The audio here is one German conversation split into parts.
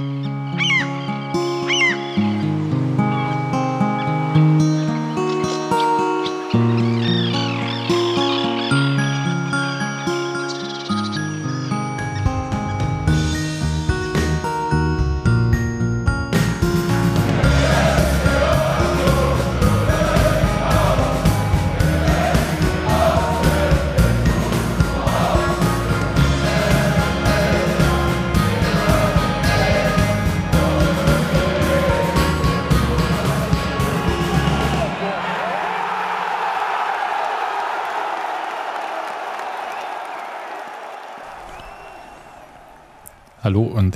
Hallo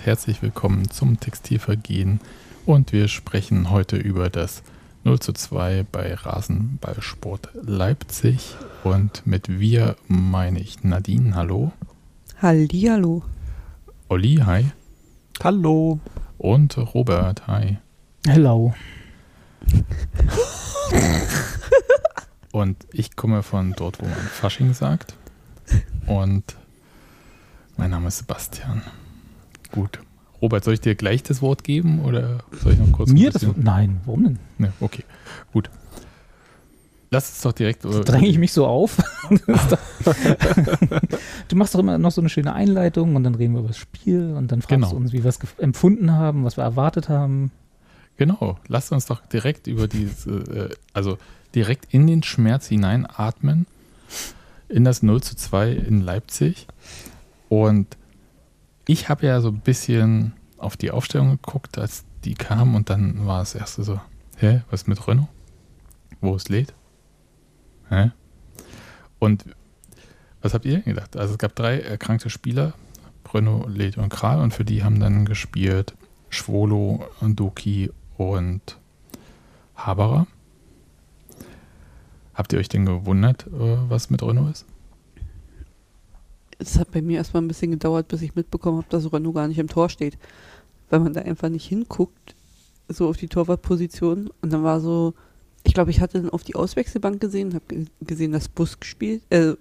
und herzlich willkommen zum Textilvergehen und wir sprechen heute über das 0 zu 2 bei Rasenballsport Leipzig und mit wir meine ich Nadine, hallo. Hallihallo. Olli, hi. Hallo. Und Robert, hi. Hello. Und ich komme von dort, wo man Fasching sagt. Und mein Name ist Sebastian. Gut. Robert, soll ich dir gleich das Wort geben oder soll ich noch kurz Mir das? bisschen? Nein, warum denn? Ne, okay, gut. Lass uns doch direkt. äh, Dränge ich mich so auf? Du machst doch immer noch so eine schöne Einleitung und dann reden wir über das Spiel und dann fragst Genau. du uns, wie wir es empfunden haben, was wir erwartet haben. Genau, lasst uns doch direkt über diese, äh, also direkt in den Schmerz hineinatmen, in das 0 zu 2 in Leipzig. Und ich habe ja so ein bisschen auf die Aufstellung geguckt, als die kam und dann war das erste so, hä, was mit Renault? Wo es lädt? Hä? Und was habt ihr denn gedacht? Also es gab drei erkrankte Spieler, Renault, Led und Kral und für die haben dann gespielt Schwolo, Doki und Haberer. Habt ihr euch denn gewundert, äh, was mit Renault ist? Es hat bei mir erstmal ein bisschen gedauert, bis ich mitbekommen habe, dass Renault gar nicht im Tor steht. Weil man da einfach nicht hinguckt, so auf die Torwartposition. Und dann war so, ich glaube, ich hatte dann auf die Auswechselbank gesehen, habe ge gesehen, dass Busk spielt, äh,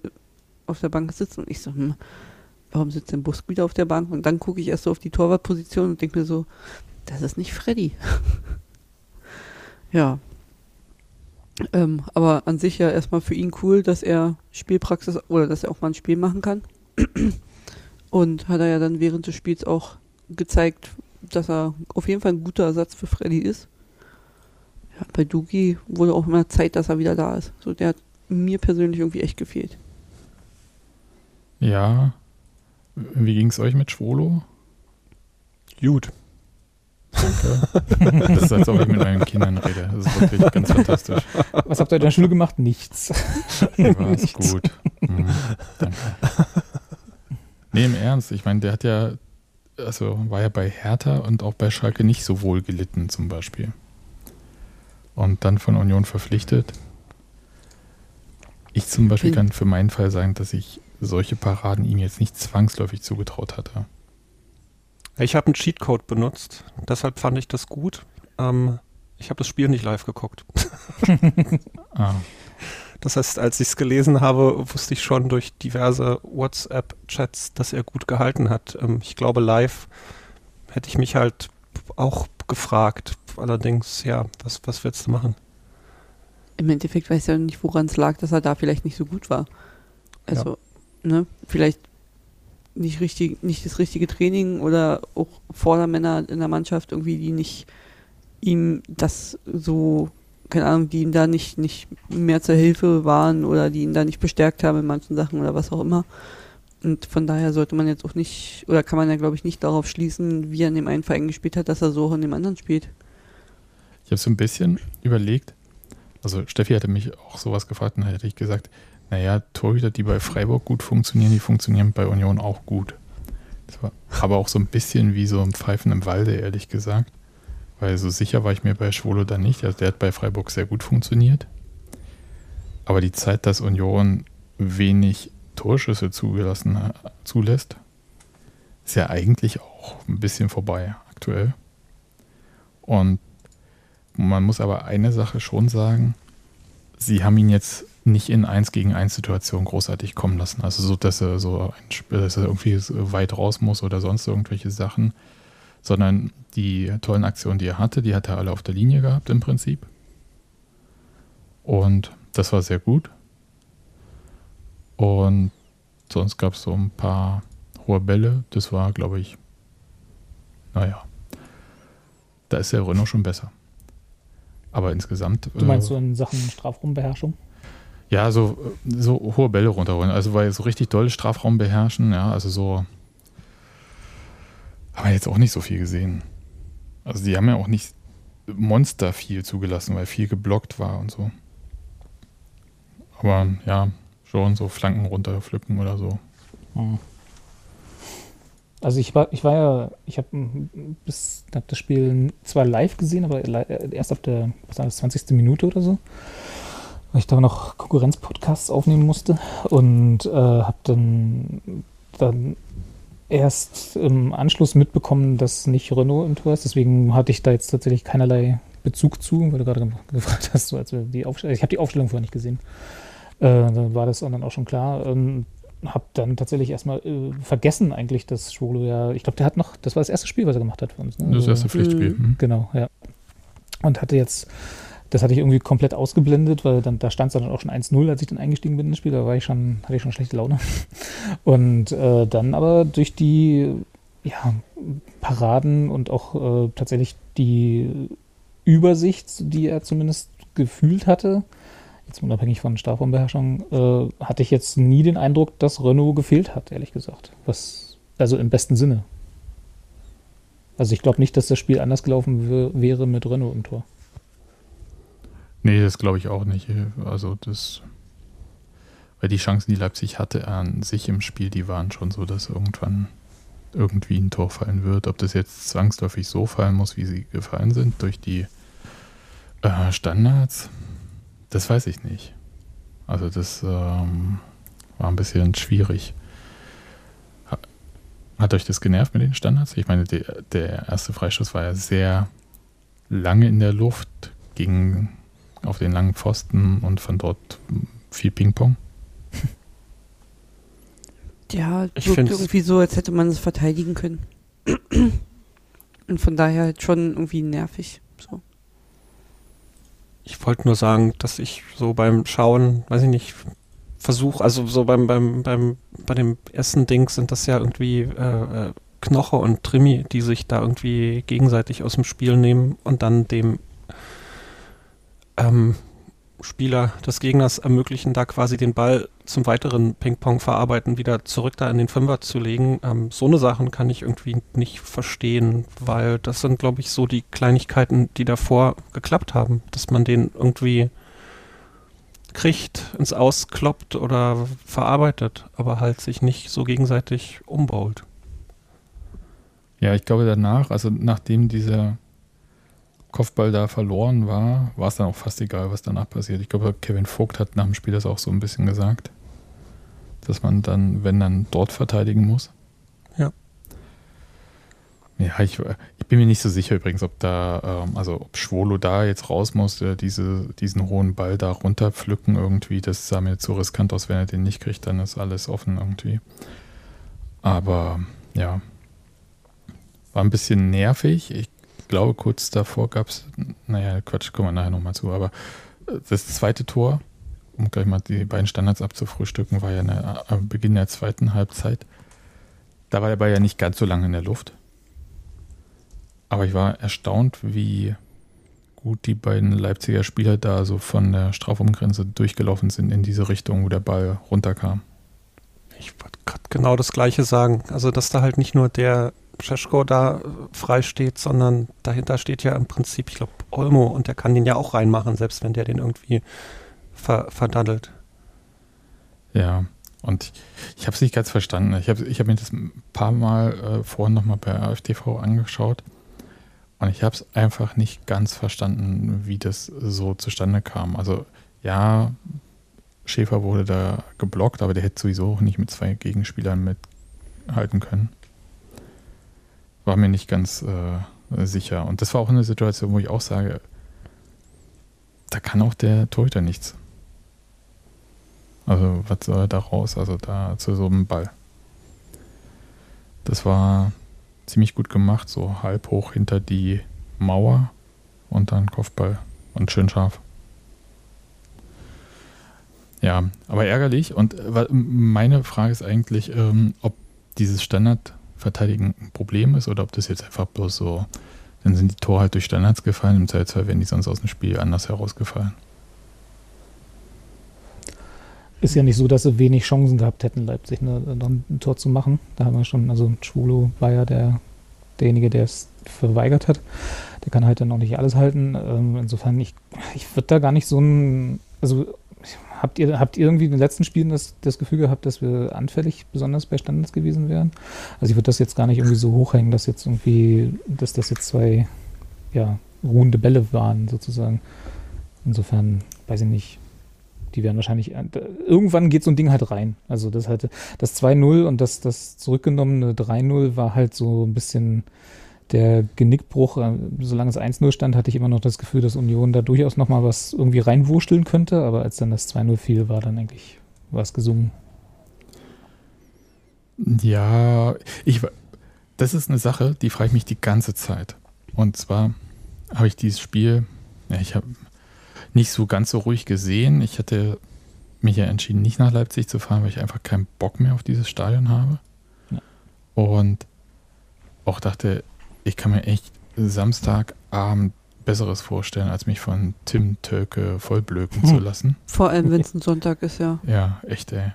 auf der Bank sitzt. Und ich so, hm, warum sitzt denn Busk wieder auf der Bank? Und dann gucke ich erst so auf die Torwartposition und denke mir so, das ist nicht Freddy. ja. Ähm, aber an sich ja erstmal für ihn cool, dass er Spielpraxis oder dass er auch mal ein Spiel machen kann. Und hat er ja dann während des Spiels auch gezeigt, dass er auf jeden Fall ein guter Ersatz für Freddy ist. Ja, bei Dugi wurde auch immer Zeit, dass er wieder da ist. So, der hat mir persönlich irgendwie echt gefehlt. Ja. Wie ging es euch mit Schwolo? Gut. Danke. das ist, als ob ich mit meinen Kindern rede. Das ist wirklich ganz fantastisch. Was habt ihr in der Schule gemacht? Nichts. War es gut. Mhm, danke. Nee, im Ernst. Ich meine, der hat ja, also war ja bei Hertha und auch bei Schalke nicht so wohl gelitten zum Beispiel. Und dann von Union verpflichtet. Ich zum Beispiel Bin- kann für meinen Fall sagen, dass ich solche Paraden ihm jetzt nicht zwangsläufig zugetraut hatte. Ich habe einen Cheatcode benutzt, deshalb fand ich das gut. Ähm, ich habe das Spiel nicht live geguckt. Ah, Das heißt, als ich es gelesen habe, wusste ich schon durch diverse WhatsApp-Chats, dass er gut gehalten hat. Ähm, ich glaube, live hätte ich mich halt auch gefragt. Allerdings, ja, was, was willst du machen? Im Endeffekt weiß er nicht, woran es lag, dass er da vielleicht nicht so gut war. Also, ne, vielleicht nicht richtig, nicht das richtige Training oder auch Vordermänner in der Mannschaft irgendwie, die nicht ihm das so, keine Ahnung, die ihm da nicht, nicht mehr zur Hilfe waren oder die ihn da nicht bestärkt haben in manchen Sachen oder was auch immer. Und von daher sollte man jetzt auch nicht, oder kann man ja, glaube ich, nicht darauf schließen, wie er in dem einen Verein gespielt hat, dass er so auch in dem anderen spielt. Ich habe so ein bisschen überlegt, also Steffi hatte mich auch sowas gefragt und hätte ich gesagt, naja, Torhüter, die bei Freiburg gut funktionieren, die funktionieren bei Union auch gut. Das war aber auch so ein bisschen wie so ein Pfeifen im Walde, ehrlich gesagt. Weil so sicher war ich mir bei Schwolo dann nicht. Also der hat bei Freiburg sehr gut funktioniert. Aber die Zeit, dass Union wenig Torschüsse zugelassen, zulässt, ist ja eigentlich auch ein bisschen vorbei aktuell. Und man muss aber eine Sache schon sagen, sie haben ihn jetzt nicht in 1 gegen 1 Situationen großartig kommen lassen. Also so, dass er so ein Spiel, dass er irgendwie weit raus muss oder sonst irgendwelche Sachen, sondern die tollen Aktionen, die er hatte, die hat er alle auf der Linie gehabt im Prinzip. Und das war sehr gut. Und sonst gab es so ein paar hohe Bälle. Das war, glaube ich, naja, da ist der Renault schon besser. Aber insgesamt. Du meinst äh, so in Sachen Strafraumbeherrschung? Ja, so, so hohe Bälle runterholen. Also weil so richtig doll Strafraum beherrschen, ja, also so haben wir jetzt auch nicht so viel gesehen. Also die haben ja auch nicht Monster viel zugelassen, weil viel geblockt war und so. Aber ja, schon so Flanken runterpflücken oder so. Also ich war, ich war ja, ich habe bis hab das Spiel zwar live gesehen, aber erst auf der was war das, 20. Minute oder so, weil ich da noch Konkurrenzpodcasts aufnehmen musste und äh, habe dann, dann erst im Anschluss mitbekommen, dass nicht Renault im Tor ist. Deswegen hatte ich da jetzt tatsächlich keinerlei Bezug zu, weil du gerade gefragt hast, so als wir die Aufstellung, ich habe die Aufstellung vorher nicht gesehen. Äh, dann war das dann auch schon klar. Ähm, habe dann tatsächlich erstmal äh, vergessen eigentlich, dass Schwolo ja, ich glaube, der hat noch, das war das erste Spiel, was er gemacht hat für uns. Ne? Das erste Pflichtspiel. Mhm. Genau, ja. Und hatte jetzt, das hatte ich irgendwie komplett ausgeblendet, weil dann, da stand es dann auch schon 1-0, als ich dann eingestiegen bin ins Spiel, da war ich schon, hatte ich schon schlechte Laune. Und äh, dann aber durch die ja, Paraden und auch äh, tatsächlich die Übersicht, die er zumindest gefühlt hatte, jetzt unabhängig von Strafraumbeherrschung, äh, hatte ich jetzt nie den Eindruck, dass Renault gefehlt hat, ehrlich gesagt. Was, also im besten Sinne. Also ich glaube nicht, dass das Spiel anders gelaufen wäre mit Renault im Tor. Nee, das glaube ich auch nicht. Also das, weil die Chancen, die Leipzig hatte an sich im Spiel, die waren schon so, dass irgendwann irgendwie ein Tor fallen wird. Ob das jetzt zwangsläufig so fallen muss, wie sie gefallen sind, durch die äh, Standards, das weiß ich nicht. Also das ähm, war ein bisschen schwierig. Hat euch das genervt mit den Standards? Ich meine, der, der erste Freistoß war ja sehr lange in der Luft, ging auf den langen Pfosten und von dort viel Ping-Pong. Ja, ich wirkt irgendwie so, als hätte man es verteidigen können. und von daher halt schon irgendwie nervig. So. Ich wollte nur sagen, dass ich so beim Schauen, weiß ich nicht, versuche, also so beim, beim, beim, bei dem ersten Ding sind das ja irgendwie äh, äh, Knoche und Trimi, die sich da irgendwie gegenseitig aus dem Spiel nehmen und dann dem ähm, Spieler des Gegners ermöglichen, da quasi den Ball zum weiteren Ping-Pong verarbeiten, wieder zurück da in den Fünfer zu legen. Ähm, so eine Sachen kann ich irgendwie nicht verstehen, weil das sind, glaube ich, so die Kleinigkeiten, die davor geklappt haben, dass man den irgendwie kriegt, ins Auskloppt oder verarbeitet, aber halt sich nicht so gegenseitig umbaut. Ja, ich glaube danach, also nachdem dieser Kopfball da verloren war, war es dann auch fast egal, was danach passiert. Ich glaube, Kevin Vogt hat nach dem Spiel das auch so ein bisschen gesagt, dass man dann, wenn dann dort verteidigen muss. Ja. Ja, ich, ich bin mir nicht so sicher übrigens, ob da, ähm, also ob Schwolo da jetzt raus musste, diese, diesen hohen Ball da runterpflücken irgendwie. Das sah mir zu riskant aus, wenn er den nicht kriegt, dann ist alles offen irgendwie. Aber ja, war ein bisschen nervig. Ich glaube, kurz davor gab es, naja, Quatsch, kommen wir nachher nochmal zu, aber äh, das zweite Tor, um gleich mal die beiden Standards abzufrühstücken, war ja eine, am Beginn der zweiten Halbzeit. Da war der Ball ja nicht ganz so lange in der Luft. Aber ich war erstaunt, wie gut die beiden Leipziger Spieler da so von der Strafumgrenze durchgelaufen sind in diese Richtung, wo der Ball runterkam. Ich wollte gerade genau das Gleiche sagen. Also, dass da halt nicht nur der Cesko da frei steht, sondern dahinter steht ja im Prinzip, ich glaube, Olmo und der kann den ja auch reinmachen, selbst wenn der den irgendwie ver verdaddelt. Ja, und ich habe es nicht ganz verstanden. Ich habe ich hab mir das ein paar Mal äh, vorhin nochmal bei AfTV angeschaut und ich habe es einfach nicht ganz verstanden, wie das so zustande kam. Also ja, Schäfer wurde da geblockt, aber der hätte sowieso auch nicht mit zwei Gegenspielern mithalten können war mir nicht ganz äh, sicher. Und das war auch eine Situation, wo ich auch sage, da kann auch der Torhüter nichts. Also, was soll er da raus? Also, da zu so einem Ball. Das war ziemlich gut gemacht, so halb hoch hinter die Mauer und dann Kopfball und schön scharf. Ja, aber ärgerlich. Und äh, meine Frage ist eigentlich, ähm, ob dieses Standardverteidigen ein Problem ist oder ob das jetzt einfach bloß so, dann sind die Tore halt durch Standards gefallen, im Zweifelsfall wären die sonst aus dem Spiel anders herausgefallen. Ist ja nicht so, dass sie wenig Chancen gehabt hätten, Leipzig ne, noch ein Tor zu machen. Da haben wir schon, also Schwulo war ja der, derjenige, der es verweigert hat. Der kann halt dann auch nicht alles halten. Ähm, insofern, ich, ich würde da gar nicht so ein, also habt ihr, habt ihr irgendwie in den letzten Spielen das, das Gefühl gehabt, dass wir anfällig besonders bei Standards gewesen wären? Also ich würde das jetzt gar nicht irgendwie so hochhängen, dass jetzt irgendwie, dass das jetzt zwei ja, ruhende Bälle waren, sozusagen. Insofern, weiß ich nicht. Die werden wahrscheinlich, äh, irgendwann geht so ein Ding halt rein. Also das halt, das 2-0 und das, das zurückgenommene 3-0 war halt so ein bisschen, der Genickbruch, äh, solange es 1-0 stand, hatte ich immer noch das Gefühl, dass Union da durchaus nochmal was irgendwie reinwurschteln könnte, aber als dann das 2-0 fiel, war dann eigentlich was gesungen. Ja, ich, das ist eine Sache, die frage ich mich die ganze Zeit. Und zwar habe ich dieses Spiel, ja, ich habe nicht so ganz so ruhig gesehen. Ich hatte mich ja entschieden, nicht nach Leipzig zu fahren, weil ich einfach keinen Bock mehr auf dieses Stadion habe. Ja. Und auch dachte, ich kann mir echt Samstagabend Besseres vorstellen, als mich von Tim Tölke vollblöken hm. zu lassen. Vor allem, wenn es ein Sonntag ist, ja. Ja, echt, ey.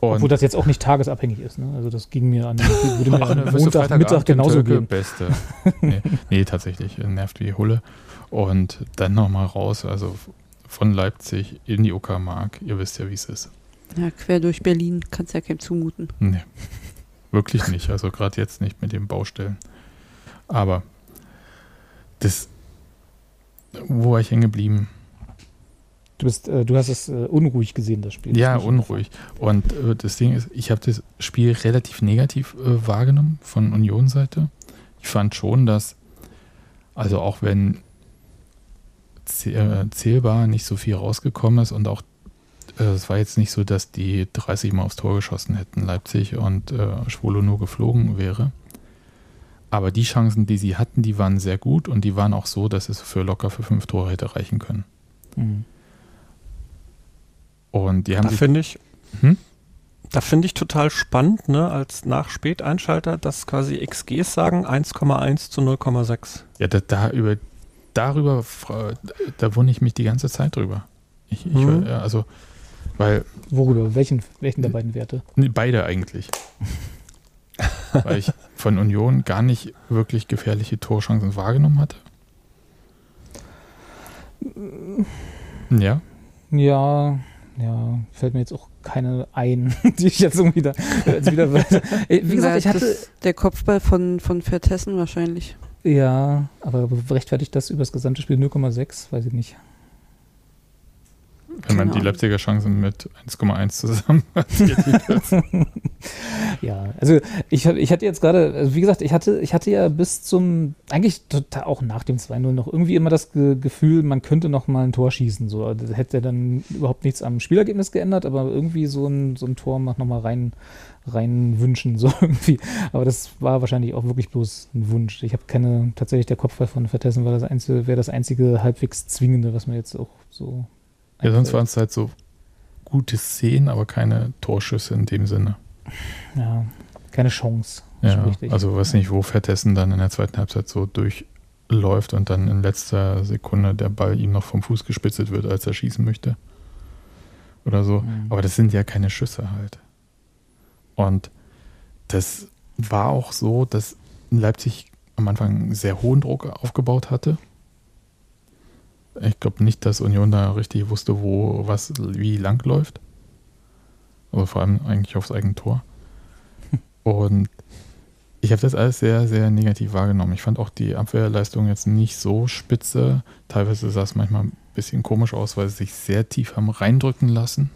Und Obwohl das jetzt auch nicht tagesabhängig ist, ne? Also das ging mir an, würde mir an Montag, Mittag genauso Tölke, gehen. Beste. nee, nee, tatsächlich, nervt wie Hulle. Und dann nochmal raus, also von Leipzig in die Uckermark. Ihr wisst ja, wie es ist. Ja, quer durch Berlin kannst ja keinem zumuten. Nee, wirklich nicht. Also gerade jetzt nicht mit den Baustellen. Aber das, wo war ich hängen geblieben? Du, bist, äh, du hast es äh, unruhig gesehen, das Spiel. Ja, unruhig. Und äh, das Ding ist, ich habe das Spiel relativ negativ äh, wahrgenommen von Union-Seite. Ich fand schon, dass, also auch wenn äh, zählbar nicht so viel rausgekommen ist und auch äh, es war jetzt nicht so, dass die 30 Mal aufs Tor geschossen hätten, Leipzig, und äh, Schwolo nur geflogen wäre. Aber die Chancen, die sie hatten, die waren sehr gut und die waren auch so, dass es für locker für fünf Tore hätte reichen können. Mhm. Und die haben. Da finde ich. Hm? Da finde ich total spannend, ne, als Nach-Spät-Einschalter, dass quasi XGs sagen 1,1 zu 0,6. Ja, da, da über, darüber, da wundere ich mich die ganze Zeit drüber. Ich, ich, mhm. also, weil. Worüber? Welchen, welchen der beiden Werte? Beide eigentlich. weil ich von Union gar nicht wirklich gefährliche Torchancen wahrgenommen hatte. Ja. Ja, ja, fällt mir jetzt auch keine ein, die ich jetzt irgendwie da jetzt wieder Wie gesagt, ich hatte der Kopfball von von Vertessen wahrscheinlich. Ja, aber rechtfertigt das über das gesamte Spiel 0,6, weiß ich nicht. Wenn man die Leipziger Chancen mit 1,1 zusammen Ja, also ich, ich hatte jetzt gerade, also wie gesagt, ich hatte, ich hatte ja bis zum, eigentlich total auch nach dem 2-0 noch irgendwie immer das Ge Gefühl, man könnte noch mal ein Tor schießen. So, das hätte dann überhaupt nichts am Spielergebnis geändert, aber irgendwie so ein, so ein Tor noch mal rein, rein wünschen, so irgendwie. Aber das war wahrscheinlich auch wirklich bloß ein Wunsch. Ich habe keine, tatsächlich der Kopfball von Vertessen war das einzige, wäre das einzige halbwegs zwingende, was mir jetzt auch so ja, sonst waren es halt so gute Szenen, aber keine Torschüsse in dem Sinne. Ja, keine Chance. Ja, also weiß nicht, wo Vertessen dann in der zweiten Halbzeit so durchläuft und dann in letzter Sekunde der Ball ihm noch vom Fuß gespitzelt wird, als er schießen möchte. Oder so. Mhm. Aber das sind ja keine Schüsse halt. Und das war auch so, dass Leipzig am Anfang sehr hohen Druck aufgebaut hatte ich glaube nicht, dass Union da richtig wusste, wo was wie lang läuft. Also vor allem eigentlich aufs eigene Tor. Und ich habe das alles sehr, sehr negativ wahrgenommen. Ich fand auch die Abwehrleistung jetzt nicht so spitze. Teilweise sah es manchmal ein bisschen komisch aus, weil sie sich sehr tief haben reindrücken lassen.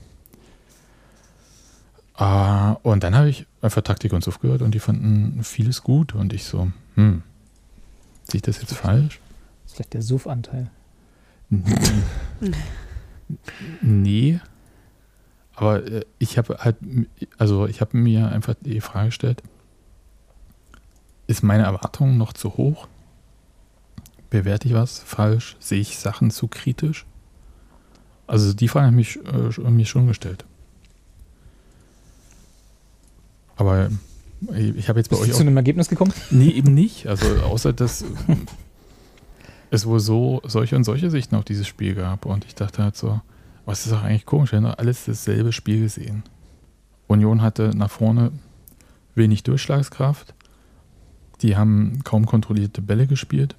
Uh, und dann habe ich einfach Taktik und so gehört und die fanden vieles gut. Und ich so, hm, sehe ich das jetzt falsch? Das ist vielleicht der Suff-Anteil. nee. Aber äh, ich habe halt, also ich habe mir einfach die Frage gestellt, ist meine Erwartung noch zu hoch? Bewerte ich was falsch? Sehe ich Sachen zu kritisch? Also die Frage habe ich mich, äh, mir schon gestellt. Aber ich habe jetzt bei Bist euch du auch zu einem Ergebnis gekommen? Nee, eben nicht. Also außer dass es wohl so solche und solche Sichten auf dieses Spiel gab. Und ich dachte halt so, was ist doch eigentlich komisch, wir haben alles dasselbe Spiel gesehen. Union hatte nach vorne wenig Durchschlagskraft. Die haben kaum kontrollierte Bälle gespielt.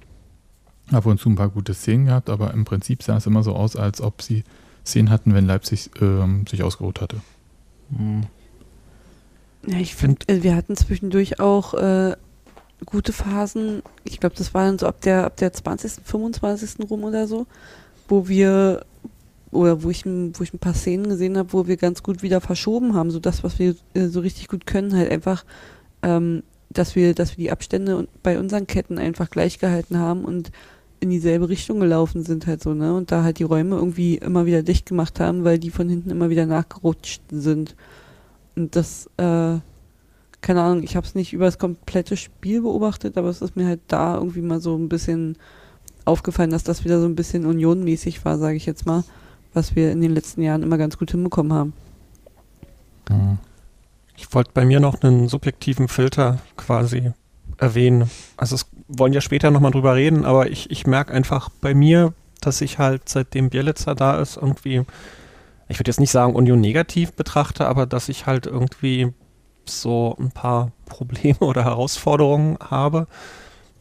Ab und zu ein paar gute Szenen gehabt, aber im Prinzip sah es immer so aus, als ob sie Szenen hatten, wenn Leipzig ähm, sich ausgeruht hatte. Hm. Ja, ich finde, äh, wir hatten zwischendurch auch äh, gute Phasen. Ich glaube, das war dann so ab der, ab der 20., 25. rum oder so, wo wir, oder wo ich, wo ich ein paar Szenen gesehen habe, wo wir ganz gut wieder verschoben haben, so das, was wir äh, so richtig gut können, halt einfach, ähm, dass wir, dass wir die Abstände bei unseren Ketten einfach gleich gehalten haben und in dieselbe Richtung gelaufen sind halt so, ne? Und da halt die Räume irgendwie immer wieder dicht gemacht haben, weil die von hinten immer wieder nachgerutscht sind. Und das, äh, keine Ahnung, ich habe es nicht über das komplette Spiel beobachtet, aber es ist mir halt da irgendwie mal so ein bisschen aufgefallen, dass das wieder so ein bisschen unionmäßig war, sage ich jetzt mal, was wir in den letzten Jahren immer ganz gut hinbekommen haben. Ich wollte bei mir noch einen subjektiven Filter quasi erwähnen. Also es wollen ja später nochmal drüber reden, aber ich, ich merke einfach bei mir, dass ich halt seitdem Bielitzer da ist, irgendwie, ich würde jetzt nicht sagen Union negativ betrachte, aber dass ich halt irgendwie so ein paar Probleme oder Herausforderungen habe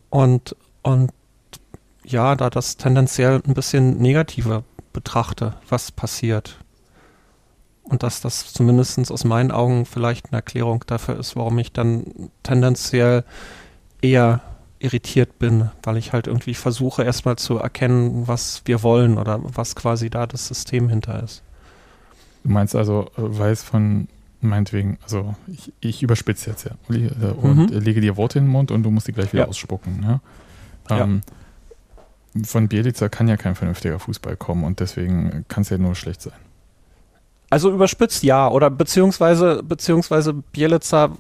und, und ja, da das tendenziell ein bisschen negativer betrachte, was passiert. Und dass das zumindest aus meinen Augen vielleicht eine Erklärung dafür ist, warum ich dann tendenziell eher irritiert bin, weil ich halt irgendwie versuche erstmal zu erkennen, was wir wollen oder was quasi da das System hinter ist. Du meinst also, äh, weiß von meinetwegen, also ich, ich überspitze jetzt ja Uli, äh, und Mhm. lege dir Worte in den Mund und du musst die gleich wieder Ja. ausspucken. Ja? Ja. Ähm, Von Bielitzer kann ja kein vernünftiger Fußball kommen und deswegen kann es ja nur schlecht sein. Also überspitzt ja, oder beziehungsweise, beziehungsweise Bielitzer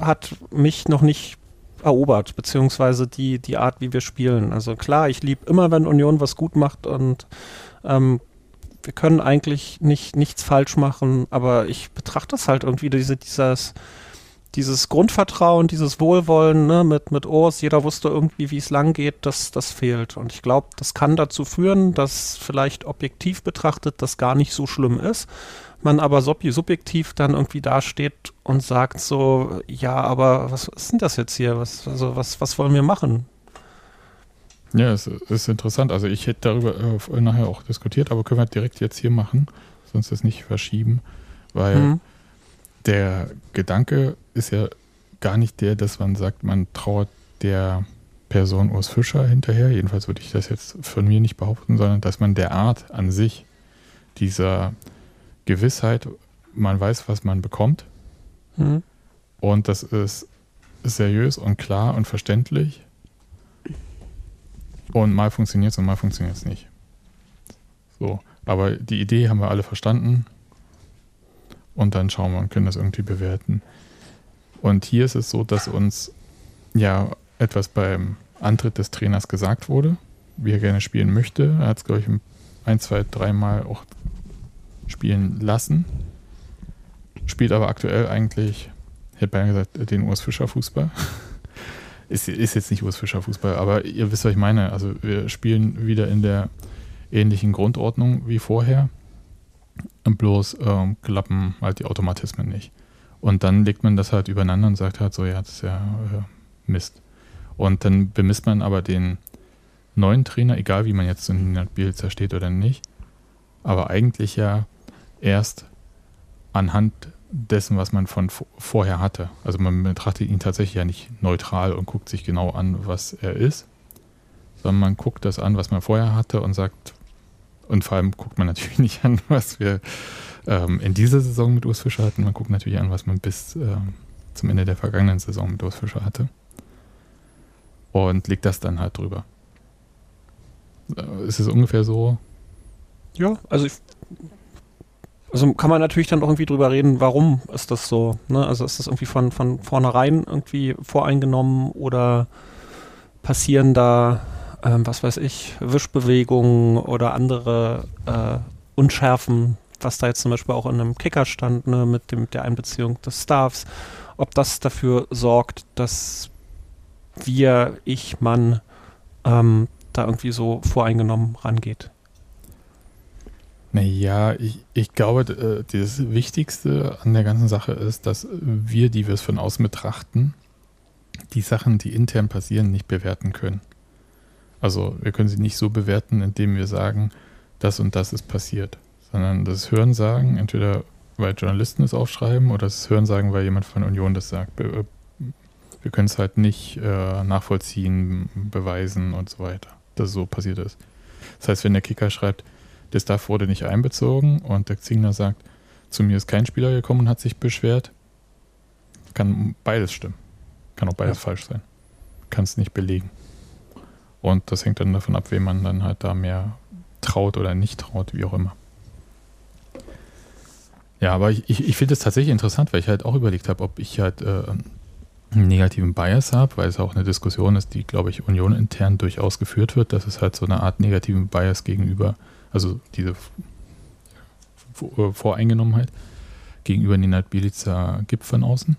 hat mich noch nicht erobert, beziehungsweise die, die Art, wie wir spielen. Also klar, ich liebe immer, wenn Union was gut macht und ähm, wir können eigentlich nicht, nichts falsch machen, aber ich betrachte das halt irgendwie, diese, dieses, dieses Grundvertrauen, dieses Wohlwollen ne, mit, mit Urs, jeder wusste irgendwie, wie es lang geht, das, das fehlt. Und ich glaube, das kann dazu führen, dass vielleicht objektiv betrachtet das gar nicht so schlimm ist, man aber sub subjektiv dann irgendwie dasteht und sagt so, ja, aber was ist denn das jetzt hier? Was, also was, was wollen wir machen? Ja, es ist interessant. Also ich hätte darüber äh, nachher auch diskutiert, aber können wir direkt jetzt hier machen, sonst das nicht verschieben, weil Mhm. der Gedanke ist ja gar nicht der, dass man sagt, man trauert der Person Urs Fischer hinterher. Jedenfalls würde ich das jetzt von mir nicht behaupten, sondern dass man der Art an sich, dieser Gewissheit, man weiß, was man bekommt Mhm. und das ist seriös und klar und verständlich. Und mal funktioniert es und mal funktioniert es nicht. So, aber die Idee haben wir alle verstanden. Und dann schauen wir und können das irgendwie bewerten. Und hier ist es so, dass uns ja etwas beim Antritt des Trainers gesagt wurde, wie er gerne spielen möchte. Er hat es, glaube ich, ein, zwei, dreimal auch spielen lassen. Spielt aber aktuell eigentlich, ich hätte beinahe gesagt, den Urs Fischer Fußball. ist, ist jetzt nicht Urs Fischer Fußball, aber ihr wisst, was ich meine. Also wir spielen wieder in der ähnlichen Grundordnung wie vorher. Und bloß ähm, klappen halt die Automatismen nicht. Und dann legt man das halt übereinander und sagt halt so, ja, das ist ja äh, Mist. Und dann bemisst man aber den neuen Trainer, egal wie man jetzt zu Nina Bielitzer steht oder nicht, aber eigentlich ja erst anhand dessen, was man von vorher hatte. Also man betrachtet ihn tatsächlich ja nicht neutral und guckt sich genau an, was er ist, sondern man guckt das an, was man vorher hatte und sagt, und vor allem guckt man natürlich nicht an, was wir ähm, in dieser Saison mit Urs Fischer hatten. Man guckt natürlich an, was man bis ähm, zum Ende der vergangenen Saison mit Urs Fischer hatte. Und legt das dann halt drüber. Äh, Ist es ungefähr so? Ja, also ich Also kann man natürlich dann auch irgendwie drüber reden, warum ist das so? Ne? Also ist das irgendwie von, von vornherein irgendwie voreingenommen oder passieren da, ähm, was weiß ich, Wischbewegungen oder andere äh, Unschärfen, was da jetzt zum Beispiel auch in einem Kicker stand, ne, mit, dem, mit der Einbeziehung des Staffs, ob das dafür sorgt, dass wir, ich, Mann, ähm, da irgendwie so voreingenommen rangeht. Naja, ich, ich glaube, äh, das Wichtigste an der ganzen Sache ist, dass wir, die wir es von außen betrachten, die Sachen, die intern passieren, nicht bewerten können. Also wir können sie nicht so bewerten, indem wir sagen, das und das ist passiert, sondern das Hörensagen, entweder weil Journalisten es aufschreiben oder das Hörensagen, weil jemand von Union das sagt. Wir können es halt nicht äh, nachvollziehen, beweisen und so weiter, dass es so passiert ist. Das heißt, wenn der Kicker schreibt, der Staff wurde nicht einbezogen und der Zingler sagt, zu mir ist kein Spieler gekommen und hat sich beschwert. Kann beides stimmen. Kann auch beides ja. falsch sein. Kann es nicht belegen. Und das hängt dann davon ab, wem man dann halt da mehr traut oder nicht traut, wie auch immer. Ja, aber ich, ich, ich finde es tatsächlich interessant, weil ich halt auch überlegt habe, ob ich halt äh, einen negativen Bias habe, weil es auch eine Diskussion ist, die, glaube ich, Union intern durchaus geführt wird, dass es halt so eine Art negativen Bias gegenüber also diese Voreingenommenheit gegenüber Ninat Bilica gibt von außen.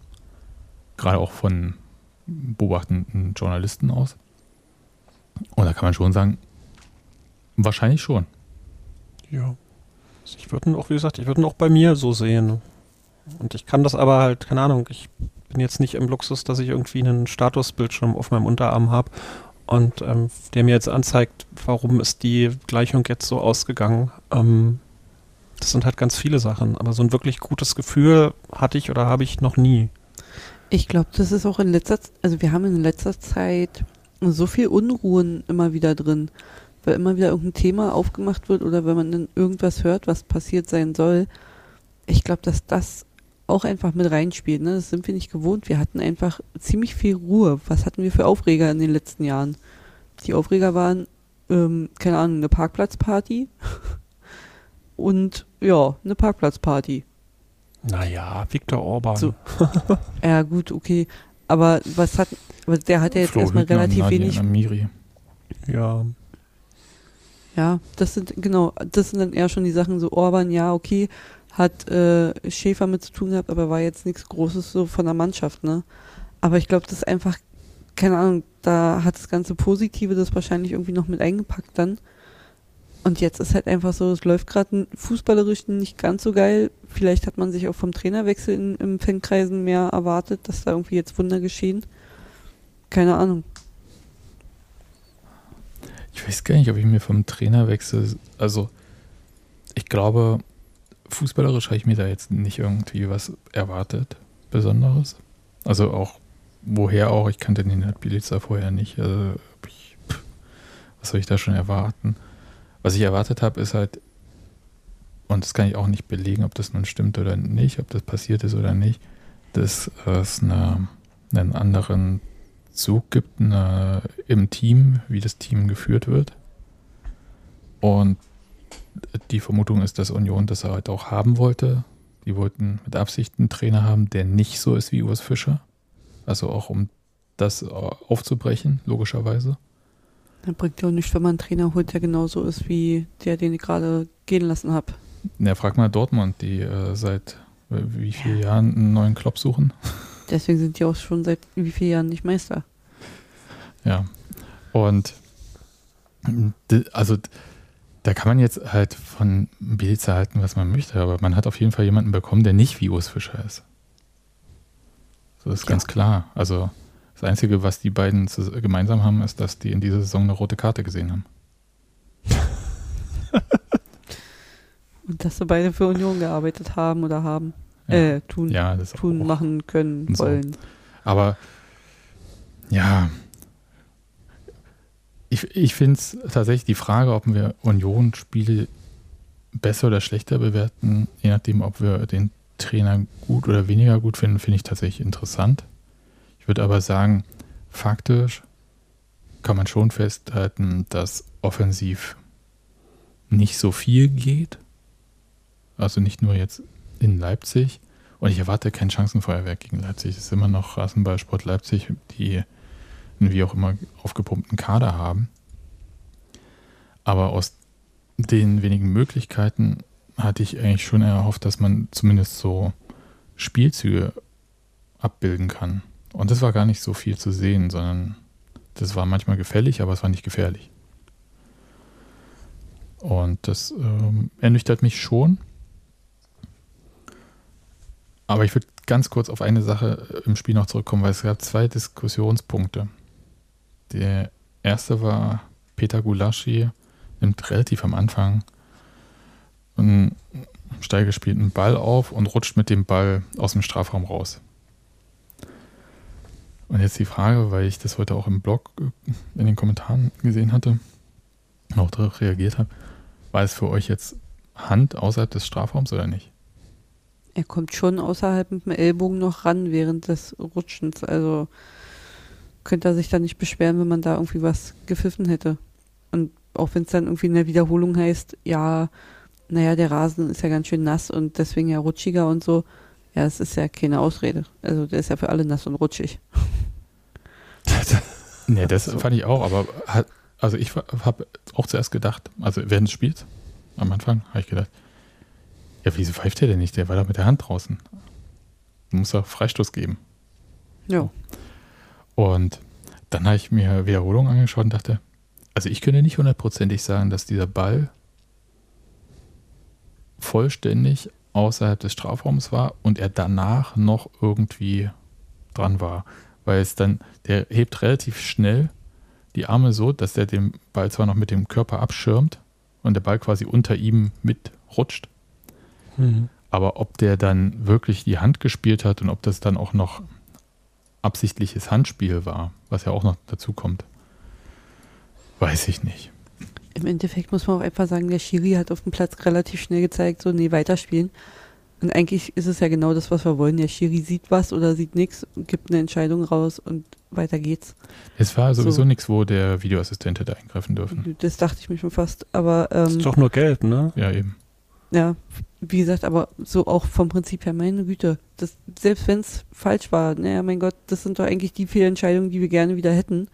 Gerade auch von beobachtenden Journalisten aus. Und da kann man schon sagen, wahrscheinlich schon. Ja. Also ich würde ihn auch, wie gesagt, ich würde ihn auch bei mir so sehen. Und ich kann das aber halt, keine Ahnung, ich bin jetzt nicht im Luxus, dass ich irgendwie einen Statusbildschirm auf meinem Unterarm habe und ähm, der mir jetzt anzeigt, warum ist die Gleichung jetzt so ausgegangen. Ähm, das sind halt ganz viele Sachen, aber so ein wirklich gutes Gefühl hatte ich oder habe ich noch nie. Ich glaube, das ist auch in letzter Zeit, also wir haben in letzter Zeit so viel Unruhen immer wieder drin, weil immer wieder irgendein Thema aufgemacht wird oder wenn man dann irgendwas hört, was passiert sein soll. Ich glaube, dass das auch einfach mit reinspielt. Ne? Das sind wir nicht gewohnt. Wir hatten einfach ziemlich viel Ruhe. Was hatten wir für Aufreger in den letzten Jahren? Die Aufreger waren, ähm, keine Ahnung, eine Parkplatzparty und ja, eine Parkplatzparty. Naja, Viktor Orban. So. ja, gut, okay. Aber was hat, der hat ja jetzt Flo erstmal relativ wenig. Amiri. Ja. Ja, das sind, genau, das sind dann eher schon die Sachen so, Orban, ja, okay, hat äh, Schäfer mit zu tun gehabt, aber war jetzt nichts Großes so von der Mannschaft, ne? Aber ich glaube, das ist einfach, keine Ahnung, da hat das ganze Positive das wahrscheinlich irgendwie noch mit eingepackt dann. Und jetzt ist halt einfach so, es läuft gerade fußballerisch nicht ganz so geil. Vielleicht hat man sich auch vom Trainerwechsel in, im Fankreisen mehr erwartet, dass da irgendwie jetzt Wunder geschehen. Keine Ahnung. Ich weiß gar nicht, ob ich mir vom Trainerwechsel, also ich glaube, fußballerisch habe ich mir da jetzt nicht irgendwie was erwartet, Besonderes. Also auch, woher auch, ich kannte den Bilica vorher nicht. Also ich, was soll ich da schon erwarten? Was ich erwartet habe, ist halt, und das kann ich auch nicht belegen, ob das nun stimmt oder nicht, ob das passiert ist oder nicht, dass es eine, einen anderen Zug gibt eine, im Team, wie das Team geführt wird. Und die Vermutung ist, dass Union das halt auch haben wollte. Die wollten mit Absicht einen Trainer haben, der nicht so ist wie Urs Fischer. Also auch um das aufzubrechen, logischerweise. Dann bringt ja auch nicht, wenn man einen Trainer holt, der genauso ist wie der, den ich gerade gehen lassen habe. Ja, frag mal Dortmund, die äh, seit äh, wie vielen ja. Jahren einen neuen Klopp suchen. Deswegen sind die auch schon seit wie vielen Jahren nicht Meister. Ja. Und also da kann man jetzt halt von Bielitzer halten, was man möchte, aber man hat auf jeden Fall jemanden bekommen, der nicht wie Urs Fischer ist. So ist ja. ganz klar. Also das Einzige, was die beiden gemeinsam haben, ist, dass die in dieser Saison eine rote Karte gesehen haben. Und dass sie beide für Union gearbeitet haben oder haben. Ja. Äh, tun, ja, tun machen können, wollen. So. Aber ja, ich, ich finde es tatsächlich die Frage, ob wir Union-Spiele besser oder schlechter bewerten, je nachdem, ob wir den Trainer gut oder weniger gut finden, finde ich tatsächlich interessant. Ich würde aber sagen, faktisch kann man schon festhalten, dass offensiv nicht so viel geht. Also nicht nur jetzt in Leipzig. Und ich erwarte kein Chancenfeuerwerk gegen Leipzig. Es ist immer noch Rasenballsport Leipzig, die einen wie auch immer aufgepumpten Kader haben. Aber aus den wenigen Möglichkeiten hatte ich eigentlich schon erhofft, dass man zumindest so Spielzüge abbilden kann. Und das war gar nicht so viel zu sehen, sondern das war manchmal gefällig, aber es war nicht gefährlich. Und das ähm, ernüchtert mich schon. Aber ich würde ganz kurz auf eine Sache im Spiel noch zurückkommen, weil es gab zwei Diskussionspunkte. Der erste war, Peter Gulaschi nimmt relativ am Anfang einen steil gespielten Ball auf und rutscht mit dem Ball aus dem Strafraum raus. Und jetzt die Frage, weil ich das heute auch im Blog äh, in den Kommentaren gesehen hatte, auch darauf reagiert habe, war es für euch jetzt Hand außerhalb des Strafraums oder nicht? Er kommt schon außerhalb mit dem Ellbogen noch ran während des Rutschens. Also könnte er sich da nicht beschweren, wenn man da irgendwie was gepfiffen hätte. Und auch wenn es dann irgendwie in der Wiederholung heißt, ja, naja, der Rasen ist ja ganz schön nass und deswegen ja rutschiger und so. Ja, es ist ja keine Ausrede. Also der ist ja für alle nass und rutschig. nee, das so. fand ich auch, aber hat, also ich habe auch zuerst gedacht, also während des Spiels, am Anfang, habe ich gedacht, ja, wieso pfeift der denn nicht? Der war da mit der Hand draußen. Muss er Freistoß geben. Ja. Und dann habe ich mir Wiederholung angeschaut und dachte, also ich könnte nicht hundertprozentig sagen, dass dieser Ball vollständig außerhalb des Strafraums war und er danach noch irgendwie dran war. Weil es dann, der hebt relativ schnell die Arme so, dass er den Ball zwar noch mit dem Körper abschirmt und der Ball quasi unter ihm mitrutscht. Mhm. Aber ob der dann wirklich die Hand gespielt hat und ob das dann auch noch absichtliches Handspiel war, was ja auch noch dazu kommt, weiß ich nicht. Im Endeffekt muss man auch einfach sagen, der Schiri hat auf dem Platz relativ schnell gezeigt, so, nee, weiterspielen. Und eigentlich ist es ja genau das, was wir wollen. Der Schiri sieht was oder sieht nichts, gibt eine Entscheidung raus und weiter geht's. Es war sowieso so. nichts, wo der Videoassistent hätte eingreifen dürfen. Das dachte ich mir schon fast, aber. Ähm, ist doch nur gelb, ne? Ja, eben. Ja, wie gesagt, aber so auch vom Prinzip her, meine Güte. Das, selbst wenn es falsch war, naja, mein Gott, das sind doch eigentlich die Fehlentscheidungen, die wir gerne wieder hätten.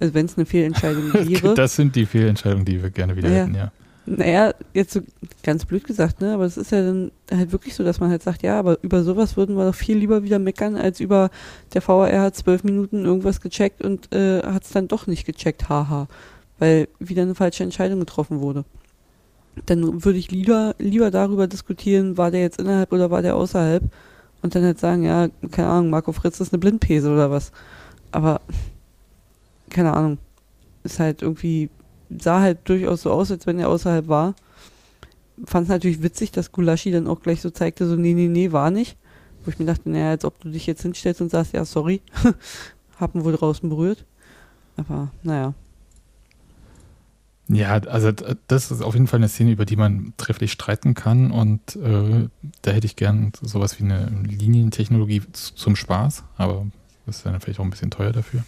Also wenn es eine Fehlentscheidung wäre. das sind die Fehlentscheidungen, die wir gerne wieder naja, hätten, ja. Naja, jetzt so ganz blöd gesagt, ne? Aber es ist ja dann halt wirklich so, dass man halt sagt, ja, aber über sowas würden wir doch viel lieber wieder meckern, als über der VAR hat zwölf Minuten irgendwas gecheckt und äh, hat es dann doch nicht gecheckt, haha. Weil wieder eine falsche Entscheidung getroffen wurde. Dann würde ich lieber, lieber darüber diskutieren, war der jetzt innerhalb oder war der außerhalb? Und dann halt sagen, ja, keine Ahnung, Marco Fritz ist eine Blindpese oder was. Aber, keine Ahnung, ist halt irgendwie sah halt durchaus so aus, als wenn er außerhalb war. Fand es natürlich witzig, dass Gulaschi dann auch gleich so zeigte, so, nee, nee, nee, war nicht. Wo ich mir dachte, naja, als ob du dich jetzt hinstellst und sagst, ja, sorry, haben wohl draußen berührt. Aber, naja. Ja, also das ist auf jeden Fall eine Szene, über die man trefflich streiten kann und äh, da hätte ich gern sowas wie eine Linientechnologie zum Spaß, aber das ist dann vielleicht auch ein bisschen teuer dafür.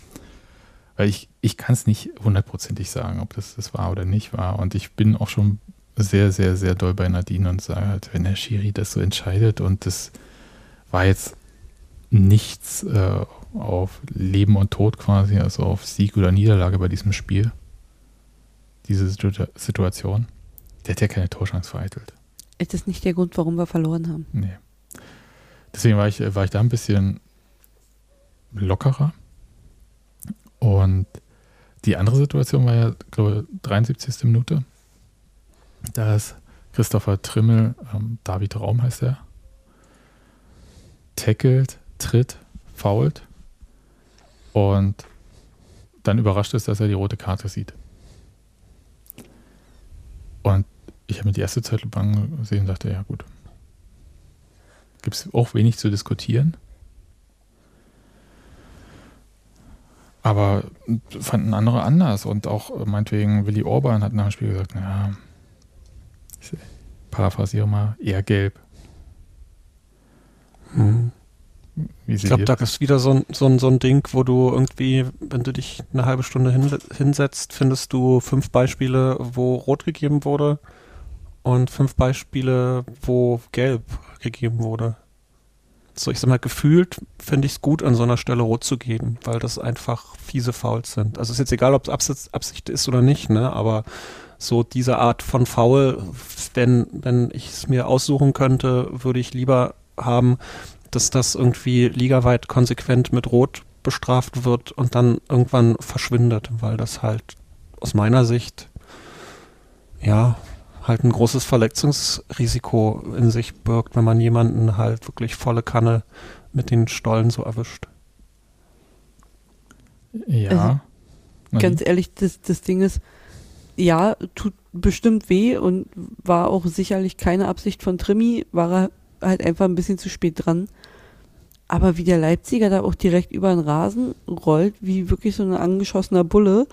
Weil ich, ich kann es nicht hundertprozentig sagen, ob das das war oder nicht war. Und ich bin auch schon sehr, sehr, sehr doll bei Nadine und sage halt, wenn der Schiri das so entscheidet und das war jetzt nichts äh, auf Leben und Tod quasi, also auf Sieg oder Niederlage bei diesem Spiel, diese Situation, der hat ja keine Torschance vereitelt. Ist das nicht der Grund, warum wir verloren haben? Nee. Deswegen war ich, war ich da ein bisschen lockerer. Und die andere Situation war ja, glaube ich, 73. Minute. Da ist Christopher Trimmel, ähm, David Raum heißt er, tackelt, tritt, fault und dann überrascht ist, dass er die rote Karte sieht. Und ich habe mir die erste Zeit lang gesehen und dachte, ja gut. Gibt es auch wenig zu diskutieren. Aber fanden andere anders und auch meinetwegen Willi Orban hat nach dem Spiel gesagt, naja, ich paraphrasiere mal, eher gelb. Hm. Ich glaube, da ist wieder so ein, so, ein, so ein Ding, wo du irgendwie, wenn du dich eine halbe Stunde hin, hinsetzt, findest du fünf Beispiele, wo rot gegeben wurde und fünf Beispiele, wo gelb gegeben wurde. So, ich sag mal, gefühlt finde ich es gut, an so einer Stelle rot zu geben, weil das einfach fiese Fouls sind. Also ist jetzt egal, ob es Absicht ist oder nicht, ne? Aber so diese Art von Foul, wenn, wenn ich es mir aussuchen könnte, würde ich lieber haben, dass das irgendwie ligaweit konsequent mit Rot bestraft wird und dann irgendwann verschwindet, weil das halt aus meiner Sicht ja halt ein großes Verletzungsrisiko in sich birgt, wenn man jemanden halt wirklich volle Kanne mit den Stollen so erwischt. Ja. Also, ganz ehrlich, das, das Ding ist, ja, tut bestimmt weh und war auch sicherlich keine Absicht von Trimi, war er halt einfach ein bisschen zu spät dran. Aber wie der Leipziger da auch direkt über den Rasen rollt, wie wirklich so ein angeschossener Bulle,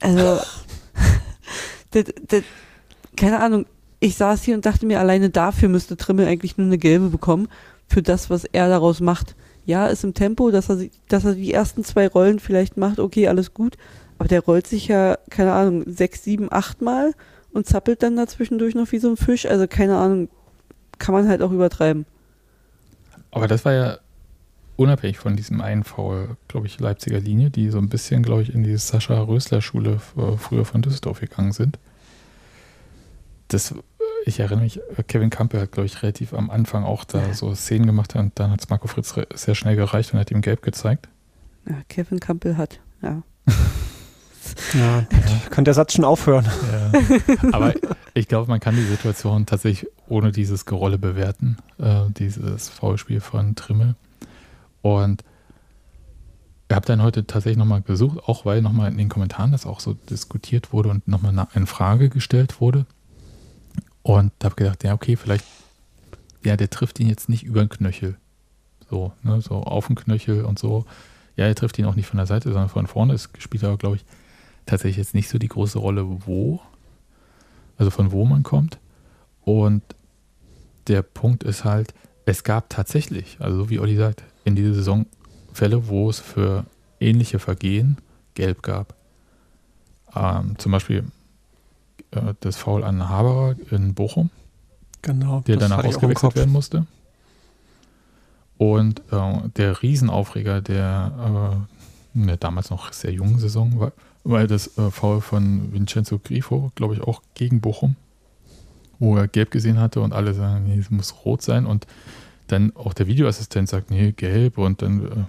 also, das, das, keine Ahnung, ich saß hier und dachte mir, alleine dafür müsste Trimmel eigentlich nur eine gelbe bekommen, für das, was er daraus macht. Ja, ist im Tempo, dass er, dass er die ersten zwei Rollen vielleicht macht, okay, alles gut, aber der rollt sich ja, keine Ahnung, sechs, sieben, acht Mal und zappelt dann dazwischendurch noch wie so ein Fisch. Also keine Ahnung, kann man halt auch übertreiben. Aber das war ja unabhängig von diesem einen Foul, glaube ich, Leipziger Linie, die so ein bisschen, glaube ich, in die Sascha Rösler-Schule äh, früher von Düsseldorf gegangen sind. Das, ich erinnere mich, Kevin Campbell hat, glaube ich, relativ am Anfang auch da ja. so Szenen gemacht und dann hat es Marco Fritz sehr schnell gereicht und hat ihm gelb gezeigt. Ja, Kevin Campbell hat, ja. Ja, ja. kann der Satz schon aufhören. Ja. Aber ich glaube, man kann die Situation tatsächlich ohne dieses Gerolle bewerten, äh, dieses Foulspiel von Trimmel. Und ich habe dann heute tatsächlich nochmal gesucht, auch weil nochmal in den Kommentaren das auch so diskutiert wurde und nochmal eine Frage gestellt wurde. Und habe gedacht, ja, okay, vielleicht, ja, der trifft ihn jetzt nicht über den Knöchel. So, ne, so auf den Knöchel und so. Ja, er trifft ihn auch nicht von der Seite, sondern von vorne. Es spielt aber, glaube ich, tatsächlich jetzt nicht so die große Rolle, wo, also von wo man kommt. Und der Punkt ist halt, es gab tatsächlich, also so wie Olli sagt, in dieser Saison Fälle, wo es für ähnliche Vergehen gelb gab. Ähm, zum Beispiel äh, das Foul an Haberer in Bochum, genau, der danach ausgewechselt werden musste. Und äh, der Riesenaufreger der, äh, der damals noch sehr jungen Saison war, weil das äh, Foul von Vincenzo Grifo, glaube ich, auch gegen Bochum, wo er gelb gesehen hatte und alle sagen, nee, es muss rot sein und dann auch der Videoassistent sagt, nee, gelb und dann äh,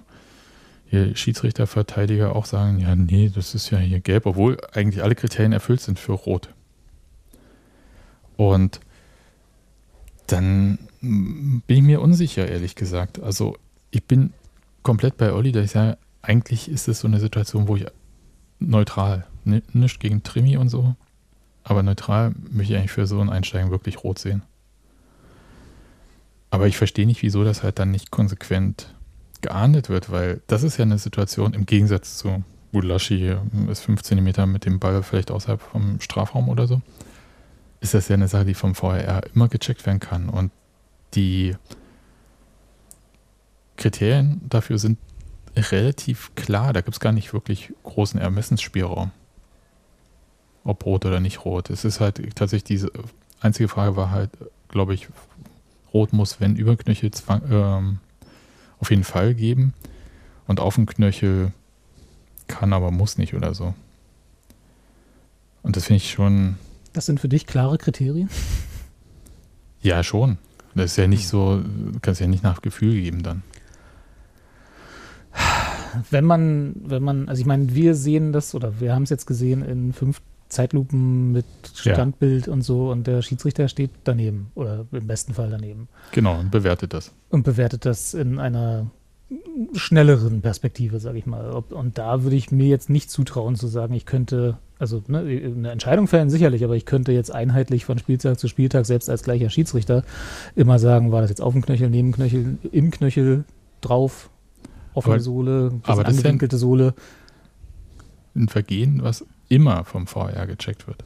hier Schiedsrichter, Verteidiger auch sagen, ja, nee, das ist ja hier gelb, obwohl eigentlich alle Kriterien erfüllt sind für rot. Und dann bin ich mir unsicher, ehrlich gesagt. Also ich bin komplett bei Olli, da ich sage, eigentlich ist es so eine Situation, wo ich neutral, nicht gegen Trimi und so, aber neutral möchte ich eigentlich für so ein Einsteigen wirklich rot sehen. Aber ich verstehe nicht, wieso das halt dann nicht konsequent geahndet wird, weil das ist ja eine Situation im Gegensatz zu Budlaschi ist 5 cm mit dem Ball vielleicht außerhalb vom Strafraum oder so, ist das ja eine Sache, die vom VRR immer gecheckt werden kann. Und die Kriterien dafür sind relativ klar. Da gibt es gar nicht wirklich großen Ermessensspielraum. Ob rot oder nicht rot. Es ist halt tatsächlich diese einzige Frage war halt, glaube ich, rot muss, wenn über Knöchel zwang, ähm, auf jeden Fall geben. Und auf dem Knöchel kann, aber muss nicht oder so. Und das finde ich schon. Das sind für dich klare Kriterien? Ja, schon. Das ist ja nicht so, kannst ja nicht nach Gefühl geben dann wenn man, wenn man, also ich meine, wir sehen das oder wir haben es jetzt gesehen in fünf Zeitlupen mit Standbild ja. und so und der Schiedsrichter steht daneben oder im besten Fall daneben. Genau, und bewertet das. Und bewertet das in einer schnelleren Perspektive, sage ich mal. Und da würde ich mir jetzt nicht zutrauen zu sagen, ich könnte, also ne, eine Entscheidung fällen sicherlich, aber ich könnte jetzt einheitlich von Spieltag zu Spieltag, selbst als gleicher Schiedsrichter, immer sagen, war das jetzt auf dem Knöchel, neben Knöchel, im Knöchel, drauf, offene aber, Sohle, aber das angewinkelte Sohle. Ein Vergehen, was immer vom VR gecheckt wird.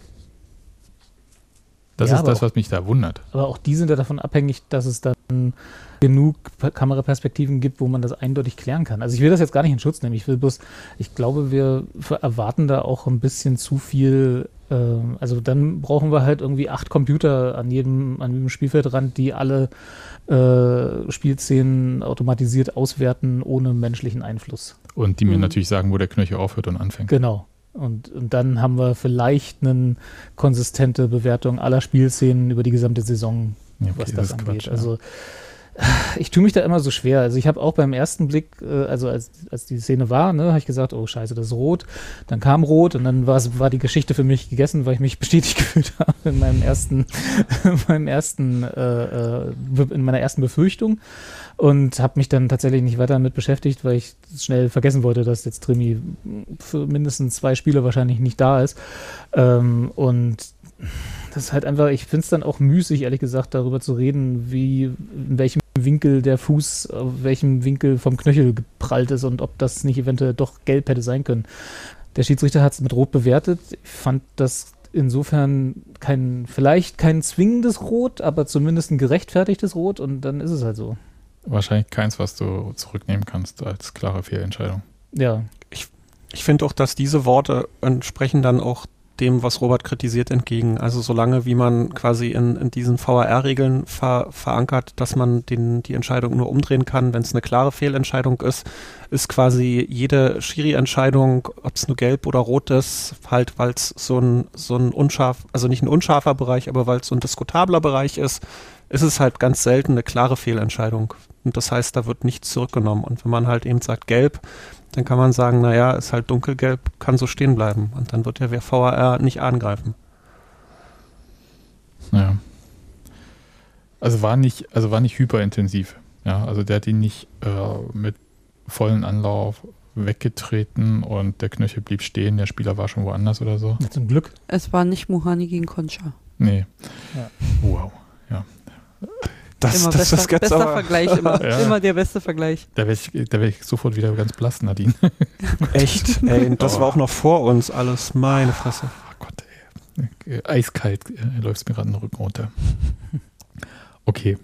Das ja, ist das, auch, was mich da wundert. Aber auch die sind ja davon abhängig, dass es dann genug Kameraperspektiven gibt, wo man das eindeutig klären kann. Also ich will das jetzt gar nicht in Schutz nehmen. Ich will bloß, ich glaube, wir erwarten da auch ein bisschen zu viel Ähm, also dann brauchen wir halt irgendwie acht Computer an jedem, an jedem Spielfeldrand, die alle äh, Spielszenen automatisiert auswerten ohne menschlichen Einfluss. Und die mir Mhm. natürlich sagen, wo der Knöchel aufhört und anfängt. Genau. Und, und dann haben wir vielleicht eine konsistente Bewertung aller Spielszenen über die gesamte Saison, okay, was das, ist angeht. Quatsch, ja. Also ich tue mich da immer so schwer. Also ich habe auch beim ersten Blick, äh, also als, als die Szene war, ne, habe ich gesagt, oh scheiße, das ist rot. Dann kam rot und dann war die Geschichte für mich gegessen, weil ich mich bestätigt gefühlt habe in meinem ersten, in meinem ersten, äh, äh, in meiner ersten Befürchtung und habe mich dann tatsächlich nicht weiter damit beschäftigt, weil ich schnell vergessen wollte, dass jetzt Trimi für mindestens zwei Spiele wahrscheinlich nicht da ist. Ähm, und das ist halt einfach, ich finde es dann auch müßig, ehrlich gesagt, darüber zu reden, wie, in welchem Winkel der Fuß, auf welchem Winkel vom Knöchel geprallt ist und ob das nicht eventuell doch gelb hätte sein können. Der Schiedsrichter hat es mit Rot bewertet. Ich fand das insofern kein, vielleicht kein zwingendes Rot, aber zumindest ein gerechtfertigtes Rot und dann ist es halt so. Wahrscheinlich keins, was du zurücknehmen kannst als klare Fehlentscheidung. Ja, Ich finde auch, dass diese Worte entsprechen dann auch dem, was Robert kritisiert, entgegen. Also solange wie man quasi in, in diesen VAR-Regeln ver, verankert, dass man den, die Entscheidung nur umdrehen kann, wenn es eine klare Fehlentscheidung ist, ist quasi jede Schiri-Entscheidung, ob es nur gelb oder rot ist, halt, weil es so ein, so ein unscharf, also nicht ein unscharfer Bereich, aber weil es so ein diskutabler Bereich ist, ist es halt ganz selten eine klare Fehlentscheidung. Und das heißt, da wird nichts zurückgenommen. Und wenn man halt eben sagt gelb, dann kann man sagen, naja, ist halt dunkelgelb, kann so stehen bleiben. Und dann wird der VAR nicht angreifen. Ja. Also war nicht, also war nicht hyperintensiv. Ja, also der hat ihn nicht äh, mit vollen Anlauf weggetreten und der Knöchel blieb stehen, der Spieler war schon woanders oder so. zum Glück. Es war nicht Muhani gegen Concha. Nee. Ja. Wow. Das, immer das bester, ist jetzt bester aber Vergleich, immer, Ja. immer der beste Vergleich. Da wäre ich, da wär ich sofort wieder ganz blass, Nadine. echt. Ey, das war auch noch vor uns alles. Meine Fresse. Oh Gott, ey. Äh, Eiskalt äh, läuft mir gerade den Rücken runter. Okay.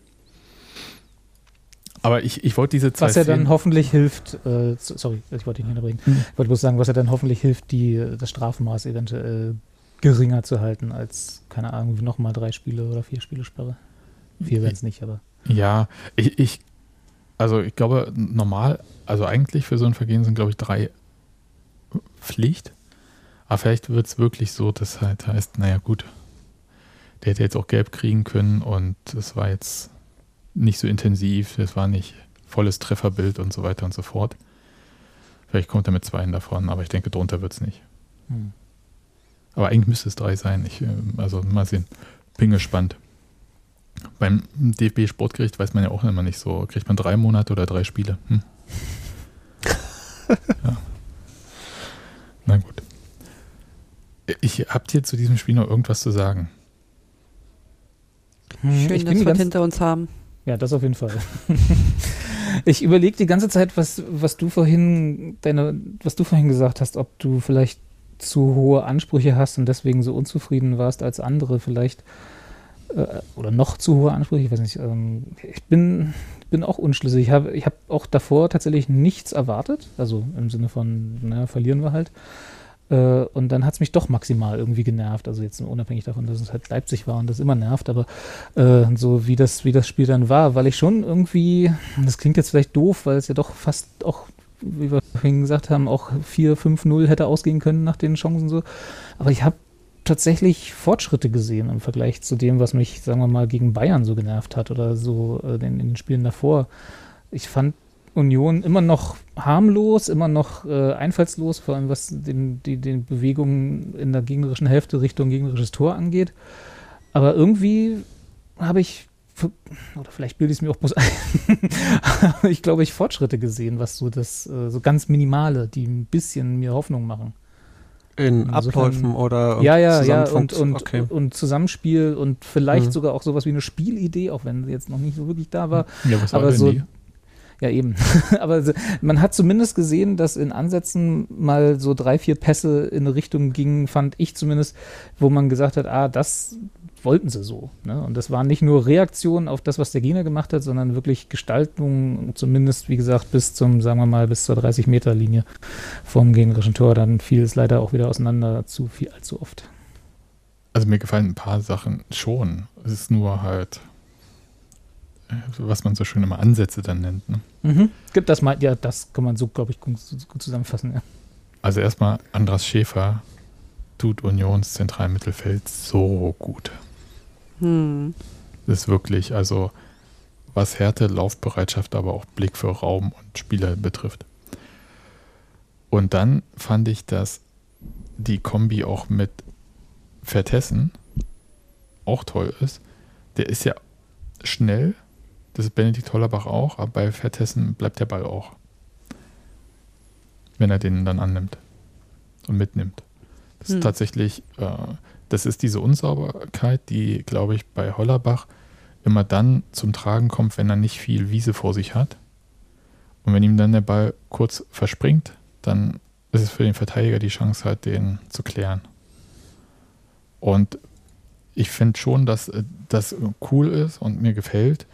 Aber ich, ich wollte diese zwei Was ja dann hoffentlich hilft, äh, so- sorry, ich wollte dich nicht unterbrechen. Hm. Ich wollte bloß sagen, was ja dann hoffentlich hilft, die, das Strafmaß eventuell geringer zu halten als, keine Ahnung, nochmal drei Spiele oder vier Spiele Sperre. Vier werden es nicht, aber. Ja, ich, ich, also ich glaube, normal, also eigentlich für so ein Vergehen sind, glaube ich, drei Pflicht. Aber vielleicht wird es wirklich so, dass halt heißt, naja, gut, der hätte jetzt auch gelb kriegen können und es war jetzt nicht so intensiv, es war nicht volles Trefferbild und so weiter und so fort. Vielleicht kommt er mit zweien davon, aber ich denke, drunter wird es nicht. Hm. Aber eigentlich müsste es drei sein. Ich, ähm, also mal sehen. Bin gespannt. Beim DFB Sportgericht weiß man ja auch immer nicht so, kriegt man drei Monate oder drei Spiele? Hm. ja. Na gut. Ich habt ihr zu diesem Spiel noch irgendwas zu sagen? Schön, ich dass wir ganze, hinter uns haben. Ja, das auf jeden Fall. ich überlege die ganze Zeit, was, was du vorhin, deine, was du vorhin gesagt hast, ob du vielleicht zu hohe Ansprüche hast und deswegen so unzufrieden warst als andere vielleicht. Äh, oder noch zu hohe Ansprüche, ich weiß nicht. Ähm, ich bin, bin auch unschlüssig. Ich habe ich hab auch davor tatsächlich nichts erwartet. Also im Sinne von, naja, verlieren wir halt. Äh, und dann hat es mich doch maximal irgendwie genervt. Also jetzt unabhängig davon, dass es halt Leipzig war und das immer nervt, aber äh, so wie das, wie das Spiel dann war, weil ich schon irgendwie, das klingt jetzt vielleicht doof, weil es ja doch fast auch, wie wir vorhin gesagt haben, auch 4-5-0 hätte ausgehen können nach den Chancen so. Aber ich habe tatsächlich Fortschritte gesehen im Vergleich zu dem, was mich, sagen wir mal, gegen Bayern so genervt hat oder so äh, in, in den Spielen davor. Ich fand Union immer noch harmlos, immer noch äh, einfallslos, vor allem was den, die, den Bewegungen in der gegnerischen Hälfte Richtung gegnerisches Tor angeht. Aber irgendwie habe ich, oder vielleicht bilde ich es mir auch bloß ein, ich glaube ich Fortschritte gesehen, was so das, äh, so ganz Minimale, die ein bisschen mir Hoffnung machen. In Insofern- Abläufen oder Ja, ja, ja, und, und, okay. und Zusammenspiel und vielleicht Mhm. sogar auch sowas wie eine Spielidee, auch wenn sie jetzt noch nicht so wirklich da war. Ja, was Aber war denn so- die? Ja, eben. Aber man hat zumindest gesehen, dass in Ansätzen mal so drei, vier Pässe in eine Richtung gingen, fand ich zumindest, wo man gesagt hat, ah, das wollten sie so. Ne? Und das war nicht nur Reaktion auf das, was der Gegner gemacht hat, sondern wirklich Gestaltung, zumindest, wie gesagt, bis zum, sagen wir mal, bis zur 30-Meter-Linie vom gegnerischen Tor. Dann fiel es leider auch wieder auseinander zu viel, allzu oft. Also mir gefallen ein paar Sachen schon. Es ist nur halt, äh, was man so schön immer Ansätze dann nennt. Ne? Mhm. Gibt das mal, ja, das kann man so, glaube ich, gut, gut zusammenfassen, ja. Also erstmal, Andras Schäfer tut Unions Zentralmittelfeld so gut. Hm. Das ist wirklich, also was Härte, Laufbereitschaft, aber auch Blick für Raum und Spieler betrifft. Und dann fand ich, dass die Kombi auch mit Vertessen auch toll ist. Der ist ja schnell, das ist Benedikt Hollerbach auch, aber bei Vertessen bleibt der Ball auch. Wenn er den dann annimmt und mitnimmt. Das Hm. ist tatsächlich, äh, das ist diese Unsauberkeit, die, glaube ich, bei Hollerbach immer dann zum Tragen kommt, wenn er nicht viel Wiese vor sich hat. Und wenn ihm dann der Ball kurz verspringt, dann ist es für den Verteidiger die Chance halt, den zu klären. Und ich finde schon, dass äh, das cool ist und mir gefällt.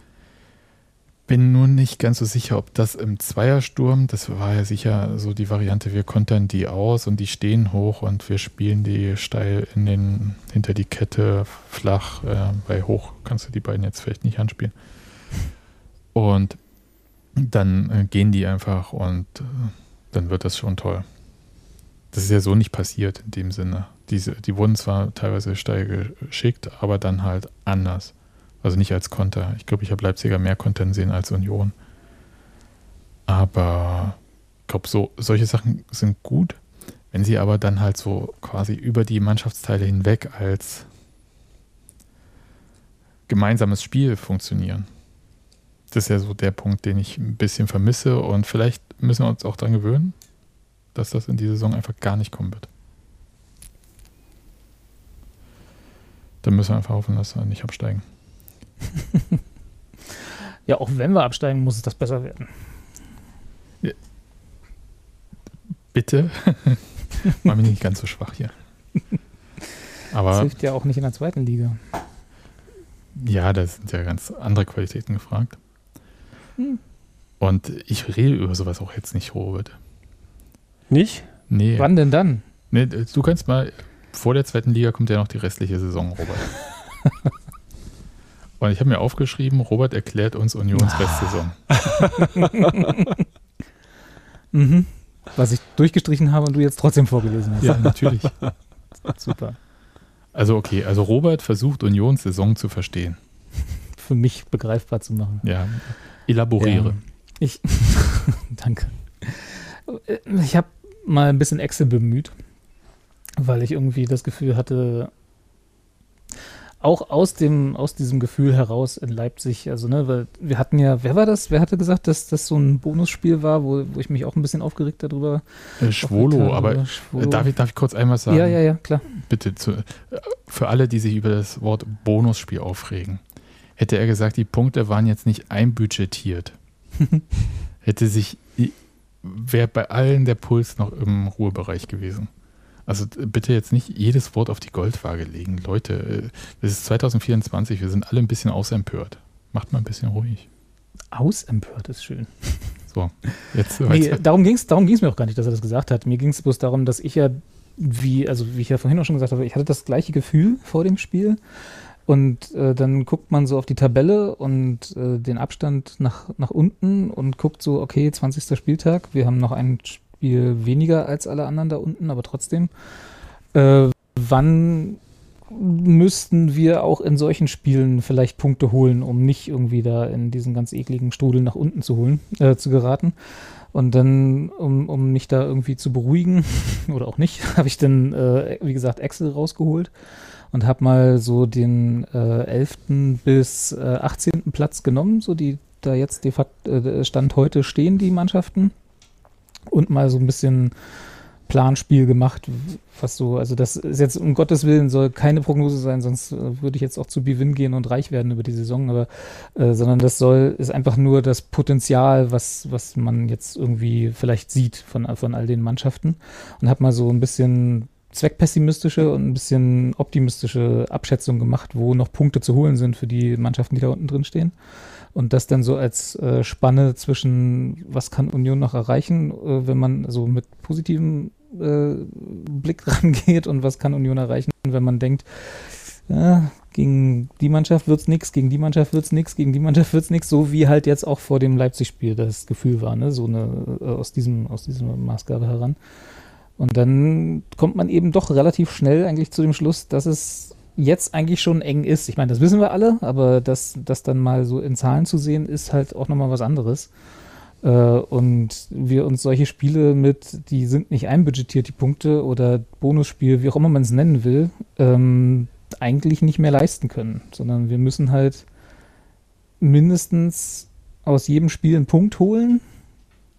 Bin nur nicht ganz so sicher, ob das im Zweiersturm, das war ja sicher so die Variante, wir kontern die aus und die stehen hoch und wir spielen die steil in den, hinter die Kette flach. Äh, bei hoch kannst du die beiden jetzt vielleicht nicht anspielen. Und dann äh, gehen die einfach und äh, dann wird das schon toll. Das ist ja so nicht passiert in dem Sinne. Diese, die wurden zwar teilweise steil geschickt, aber dann halt anders. Also nicht als Konter. Ich glaube, ich habe Leipziger mehr Kontern sehen als Union. Aber ich glaube, so, solche Sachen sind gut. Wenn sie aber dann halt so quasi über die Mannschaftsteile hinweg als gemeinsames Spiel funktionieren. Das ist ja so der Punkt, den ich ein bisschen vermisse und vielleicht müssen wir uns auch daran gewöhnen, dass das in dieser Saison einfach gar nicht kommen wird. Dann müssen wir einfach hoffen, dass wir nicht absteigen. Ja, auch wenn wir absteigen, muss es das besser werden. Bitte. Mach mich nicht ganz so schwach hier. Das Aber hilft ja auch nicht in der zweiten Liga. ja, da sind ja ganz andere Qualitäten gefragt. Hm. Und ich rede über sowas auch jetzt nicht, Robert. Nicht? Nee, Wann denn dann? nee, du kannst mal, vor der zweiten Liga kommt ja noch die restliche Saison, Robert. Und ich habe mir aufgeschrieben, Robert erklärt uns Unions Restsaison. Mhm. Was ich durchgestrichen habe und du jetzt trotzdem vorgelesen hast. Ja, natürlich. Super. Also okay, also Robert versucht Unions Saison zu verstehen. Für mich begreifbar zu machen. Ja, elaboriere. Ja. Ich, danke. Ich habe mal ein bisschen Excel bemüht, weil ich irgendwie das Gefühl hatte, auch aus dem, aus diesem Gefühl heraus in Leipzig, also ne, weil wir hatten ja, wer war das? Wer hatte gesagt, dass das so ein Bonusspiel war, wo, wo ich mich auch ein bisschen aufgeregt darüber Äh, Schwolo, aber äh, Schwolo. darf ich, darf ich kurz einmal sagen? ja, ja, ja, klar. Bitte, zu, äh, für alle, die sich über das Wort Bonusspiel aufregen, hätte er gesagt, die Punkte waren jetzt nicht einbudgetiert. hätte sich, wäre bei allen der Puls noch im Ruhebereich gewesen. Also bitte jetzt nicht jedes Wort auf die Goldwaage legen. Leute, äh, es ist 2024, wir sind alle ein bisschen ausempört. Macht mal ein bisschen ruhig. Ausempört ist schön. So, jetzt Nee, darum ging es darum ging's mir auch gar nicht, dass er das gesagt hat. Mir ging es bloß darum, dass ich ja, wie, also wie ich ja vorhin auch schon gesagt habe, ich hatte das gleiche Gefühl vor dem Spiel. Und äh, dann guckt man so auf die Tabelle und äh, den Abstand nach, nach unten und guckt so, okay, 20. Spieltag, wir haben noch ein Spiel weniger als alle anderen da unten, aber trotzdem. Äh, wann müssten wir auch in solchen Spielen vielleicht Punkte holen, um nicht irgendwie da in diesen ganz ekligen Strudel nach unten zu holen, äh, zu geraten. Und dann, um, um mich da irgendwie zu beruhigen, oder auch nicht, habe ich dann, äh, wie gesagt, Excel rausgeholt und habe mal so den äh, 11. bis äh, 18. Platz genommen, so die da jetzt de facto äh, Stand heute stehen, die Mannschaften. Und mal so ein bisschen Planspiel gemacht, was so, also das ist jetzt um Gottes Willen soll keine Prognose sein, sonst äh, würde ich jetzt auch zu Bivin gehen und reich werden über die Saison, aber äh, sondern das soll, ist einfach nur das Potenzial, was, was man jetzt irgendwie vielleicht sieht von, von all den Mannschaften und habe mal so ein bisschen zweckpessimistische und ein bisschen optimistische Abschätzung gemacht, wo noch Punkte zu holen sind für die Mannschaften, die da unten drin stehen. Und das dann so als äh, Spanne zwischen, was kann Union noch erreichen, äh, wenn man so mit positiven äh, Blick rangeht und was kann Union erreichen, wenn man denkt, ja, gegen die Mannschaft wird's nix, gegen die Mannschaft wird's nix, gegen die Mannschaft wird's nix, so wie halt jetzt auch vor dem Leipzig-Spiel das Gefühl war, ne? So eine äh, aus diesem aus dieser Maßgabe heran. Und dann kommt man eben doch relativ schnell eigentlich zu dem Schluss, dass es jetzt eigentlich schon eng ist. Ich meine, das wissen wir alle, aber das, das dann mal so in Zahlen zu sehen, ist halt auch nochmal was anderes. Äh, und wir uns solche Spiele mit, die sind nicht einbudgetiert, die Punkte oder Bonusspiel, wie auch immer man es nennen will, ähm, eigentlich nicht mehr leisten können, sondern wir müssen halt mindestens aus jedem Spiel einen Punkt holen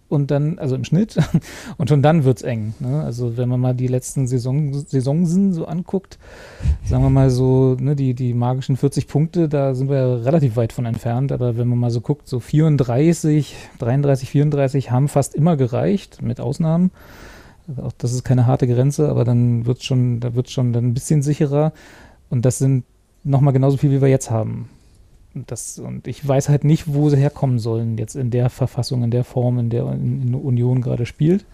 und dann, also im Schnitt, und schon dann wird es eng. Ne? Also wenn man mal die letzten Saison, Saisonsen so anguckt, sagen wir mal so, ne, die, die magischen 40 Punkte, da sind wir ja relativ weit von entfernt, aber wenn man mal so guckt, so 34, 33, 34 haben fast immer gereicht, mit Ausnahmen. Auch das ist keine harte Grenze, aber dann wird schon, da wird schon dann ein bisschen sicherer. Und das sind nochmal genauso viel, wie wir jetzt haben. Das, und ich weiß halt nicht, wo sie herkommen sollen, jetzt in der Verfassung, in der Form, in der Union gerade spielt.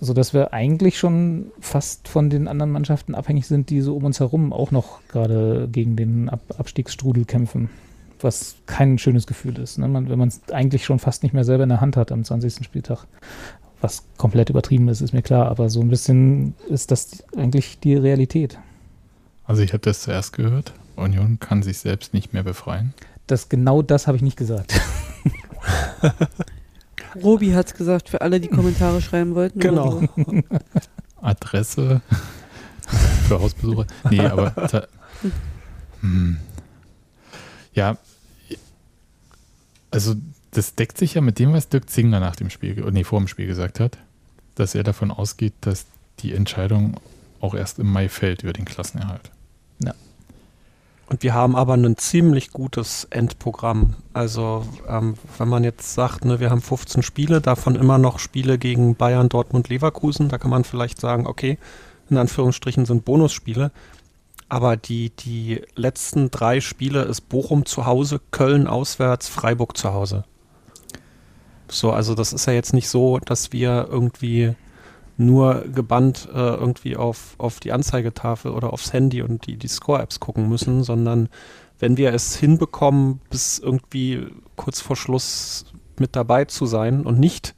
Sodass wir eigentlich schon fast von den anderen Mannschaften abhängig sind, die so um uns herum auch noch gerade gegen den Ab Abstiegsstrudel kämpfen. Was kein schönes Gefühl ist, ne? man, wenn man es eigentlich schon fast nicht mehr selber in der Hand hat am 20. Spieltag. Was komplett übertrieben ist, ist mir klar, aber so ein bisschen ist das eigentlich die Realität. Also ich habe das zuerst gehört Union kann sich selbst nicht mehr befreien. Das genau das habe ich nicht gesagt. Robi hat es gesagt, für alle, die Kommentare schreiben wollten. Genau. Adresse für Hausbesucher. Nee, aber hm. ja, also das deckt sich ja mit dem, was Dirk Zingler nach dem Spiel, nee, vor dem Spiel gesagt hat, dass er davon ausgeht, dass die Entscheidung auch erst im Mai fällt über den Klassenerhalt. Und wir haben aber ein ziemlich gutes Endprogramm. Also ähm, wenn man jetzt sagt, ne, wir haben 15 Spiele, davon immer noch Spiele gegen Bayern, Dortmund, Leverkusen, da kann man vielleicht sagen, okay, in Anführungsstrichen sind Bonusspiele. Aber die, die letzten drei Spiele ist Bochum zu Hause, Köln auswärts, Freiburg zu Hause. So, also das ist ja jetzt nicht so, dass wir irgendwie nur gebannt äh, irgendwie auf, auf die Anzeigetafel oder aufs Handy und die, die Score-Apps gucken müssen, sondern wenn wir es hinbekommen, bis irgendwie kurz vor Schluss mit dabei zu sein und nicht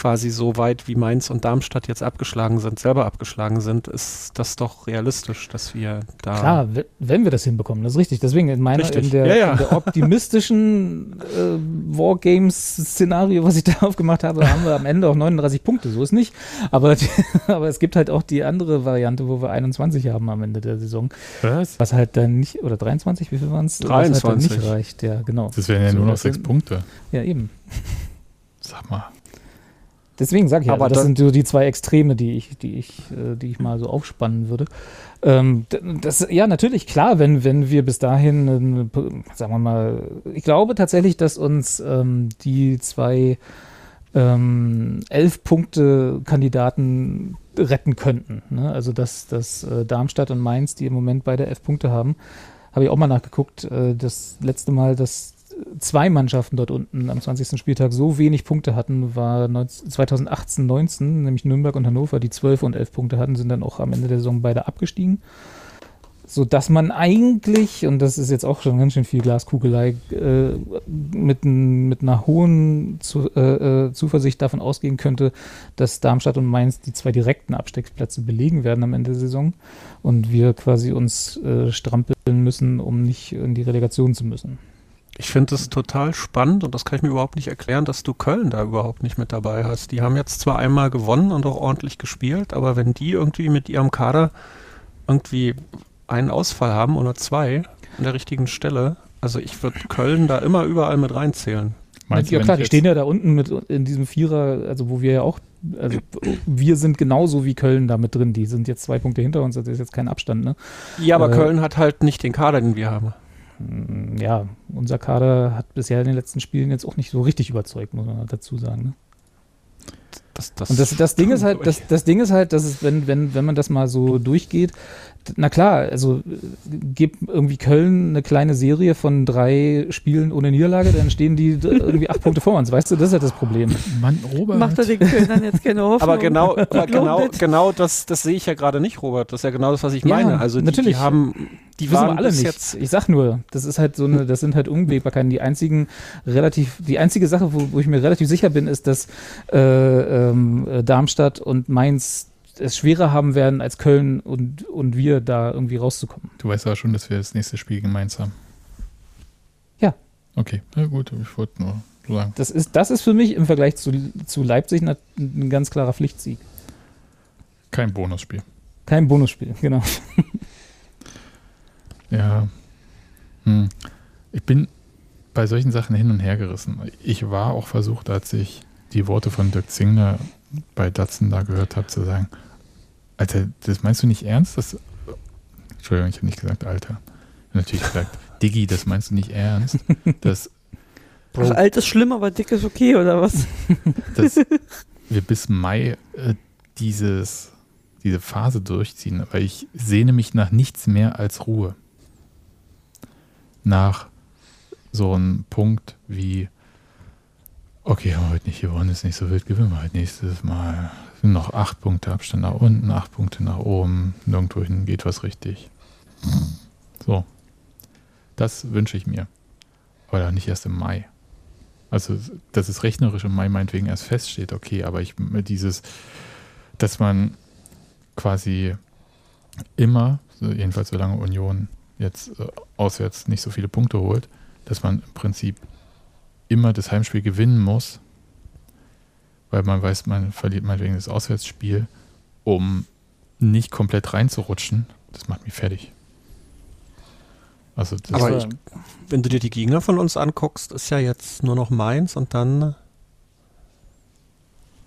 quasi so weit wie Mainz und Darmstadt jetzt abgeschlagen sind, selber abgeschlagen sind, ist das doch realistisch, dass wir da. Klar, wenn wir das hinbekommen, das ist richtig. Deswegen in meiner, in der, ja, ja. in der, optimistischen äh, Wargames-Szenario, was ich da aufgemacht habe, haben wir am Ende auch 39 Punkte. So ist nicht. Aber, aber es gibt halt auch die andere Variante, wo wir 21 haben am Ende der Saison. Was? Was halt dann nicht, oder 23, wie viel waren es? 23. Was halt dann nicht reicht, ja, genau. Das wären ja So, nur noch sechs Punkte. Ja, eben. Sag mal. Deswegen sage ich ja, Aber also das da- sind so die zwei Extreme, die ich, die ich, äh, die ich mal so aufspannen würde. Ähm, das, ja, natürlich, klar, wenn, wenn wir bis dahin, p- sagen wir mal, ich glaube tatsächlich, dass uns ähm, die zwei ähm, elf Punkte Kandidaten retten könnten. Ne? Also dass, dass äh, Darmstadt und Mainz, die im Moment beide elf Punkte haben, habe ich auch mal nachgeguckt. Äh, das letzte Mal, dass zwei Mannschaften dort unten am 20. Spieltag so wenig Punkte hatten, war 2018, 19, nämlich Nürnberg und Hannover, die 12 und 11 Punkte hatten, sind dann auch am Ende der Saison beide abgestiegen. So dass man eigentlich, und das ist jetzt auch schon ganz schön viel Glaskugelei, äh, mit, n- mit einer hohen Zu, äh, äh, Zuversicht davon ausgehen könnte, dass Darmstadt und Mainz die zwei direkten Abstiegsplätze belegen werden am Ende der Saison und wir quasi uns äh, strampeln müssen, um nicht in die Relegation zu müssen. Ich finde es total spannend und das kann ich mir überhaupt nicht erklären, dass du Köln da überhaupt nicht mit dabei hast. Die haben jetzt zwar einmal gewonnen und auch ordentlich gespielt, aber wenn die irgendwie mit ihrem Kader irgendwie einen Ausfall haben oder zwei an der richtigen Stelle, also ich würde Köln da immer überall mit reinzählen. Meinst du, ja klar, die stehen ja da unten mit in diesem Vierer, also wo wir ja auch, also wir sind genauso wie Köln da mit drin. Die sind jetzt zwei Punkte hinter uns, das ist jetzt kein Abstand, ne? Ja, aber Äh, Köln hat halt nicht den Kader, den wir haben. Mm, Ja, unser Kader hat bisher in den letzten Spielen jetzt auch nicht so richtig überzeugt, muss man dazu sagen. Ne? Das, das Und das, das Ding ist halt, das, das Ding ist halt, dass es, wenn, wenn, wenn man das mal so durchgeht, na klar, also gibt irgendwie Köln eine kleine Serie von drei Spielen ohne Niederlage, dann stehen die irgendwie acht Punkte vor uns, weißt du, das ist halt das Problem. Mann, Robert. Macht er den Kölnern jetzt keine Hoffnung? Aber genau, aber genau, genau das, das sehe ich ja gerade nicht, Robert. Das ist ja genau das, was ich Ja, meine. Also die, natürlich. die haben, die wissen wir alle nicht. jetzt. Ich sag nur, das ist halt so eine, das sind halt Unwägbarkeiten. Die einzigen relativ, die einzige Sache, wo, wo ich mir relativ sicher bin, ist, dass äh, ähm, äh, Darmstadt und Mainz es schwerer haben werden als Köln und, und wir da irgendwie rauszukommen. Du weißt aber schon, dass wir das nächste Spiel gemeinsam. Ja. Okay, na gut, ich wollte nur sagen. Das ist, das ist für mich im Vergleich zu, zu Leipzig ein, ein ganz klarer Pflichtsieg. Kein Bonusspiel. Kein Bonusspiel, genau. Ja. Hm. Ich bin bei solchen Sachen hin und her gerissen. Ich war auch versucht, als ich die Worte von Dirk Zingler bei Datsen da gehört habe, zu sagen, Alter, das meinst du nicht ernst? Das, Entschuldigung, ich habe nicht gesagt, Alter. Natürlich gesagt, Diggi, das meinst du nicht ernst? Das, Ach, alt ist schlimm, aber dick ist okay, oder was? dass wir bis Mai äh, dieses, diese Phase durchziehen, weil ich sehne mich nach nichts mehr als Ruhe. Nach so einem Punkt wie, okay, haben wir heute nicht gewonnen, ist nicht so wild, gewinnen wir halt nächstes Mal. Sind noch acht Punkte Abstand nach unten, acht Punkte nach oben, nirgendwohin geht was richtig. So. Das wünsche ich mir. Aber nicht erst im Mai. Also, dass es rechnerisch im Mai meinetwegen erst feststeht, okay, aber ich dieses, dass man quasi immer, jedenfalls solange Union jetzt äh, auswärts nicht so viele Punkte holt, dass man im Prinzip immer das Heimspiel gewinnen muss, weil man weiß, man verliert meinetwegen das Auswärtsspiel, um nicht komplett reinzurutschen, das macht mich fertig. Also das Aber ich, wenn du dir die Gegner von uns anguckst, ist ja jetzt nur noch Mainz und dann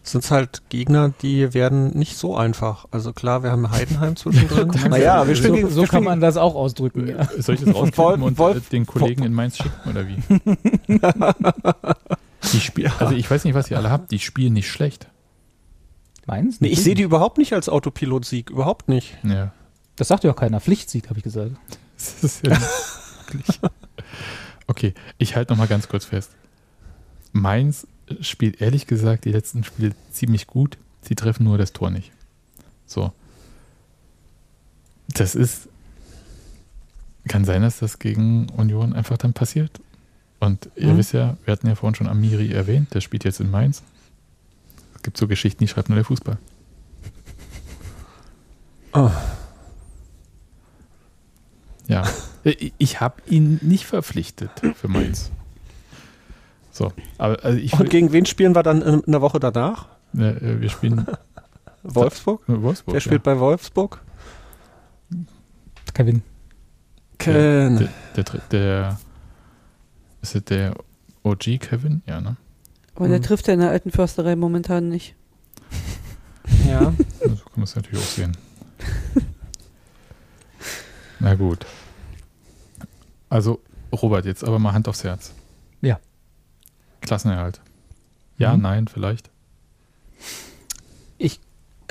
sind es halt Gegner, die werden nicht so einfach. Also klar, wir haben Heidenheim zwischendrin. naja, wir so, spielen so wir kann spielen man das auch ausdrücken. Ja. Soll ich das rausklippen Wolf- und Wolf- äh, den Kollegen in Mainz schicken oder wie? die spiel Also ich weiß nicht, was ihr alle habt, die spielen nicht schlecht. Meins? Nee, ich sehe die überhaupt nicht als Autopilot-Sieg, überhaupt nicht. Ja. Das sagt ja auch keiner. Pflichtsieg, habe ich gesagt. Das ist ja wirklich. Okay, ich halte noch mal ganz kurz fest. Mainz spielt ehrlich gesagt die letzten Spiele ziemlich gut. Sie treffen nur das Tor nicht. So. Das ist. Kann sein, dass das gegen Union einfach dann passiert. Und ihr Mhm. wisst ja, wir hatten ja vorhin schon Amiri erwähnt, der spielt jetzt in Mainz. Es gibt so Geschichten, die schreibt nur der Fußball. Oh. Ja, ich- ich habe ihn nicht verpflichtet für Mainz. So, aber also ich Und gegen wen spielen wir dann in, in der Woche danach? äh, wir spielen Wolfsburg? Wolfsburg. Wer spielt bei Wolfsburg? Kevin. ja. Ken. der, der, der, der ist es der OG Kevin? Ja, ne? Aber der Mhm. trifft ja in der alten Försterei momentan nicht. Ja. So kann man es natürlich auch sehen. Na gut. Also, Robert, jetzt aber mal Hand aufs Herz. Klassenerhalt. Ja, Mhm. nein, vielleicht.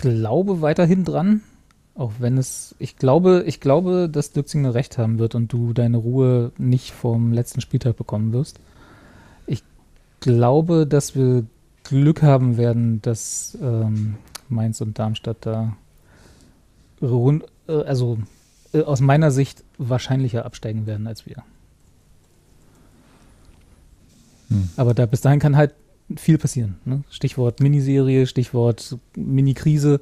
glaube weiterhin dran, auch wenn es, ich glaube, ich glaube, dass Dirk Zingler recht haben wird und du deine Ruhe nicht vom letzten Spieltag bekommen wirst. Ich glaube, dass wir Glück haben werden, dass ähm, Mainz und Darmstadt da rund, äh, also äh, aus meiner Sicht wahrscheinlicher absteigen werden als wir. Hm. Aber da bis dahin kann halt viel passieren. Ne? Stichwort Miniserie, Stichwort Mini-Krise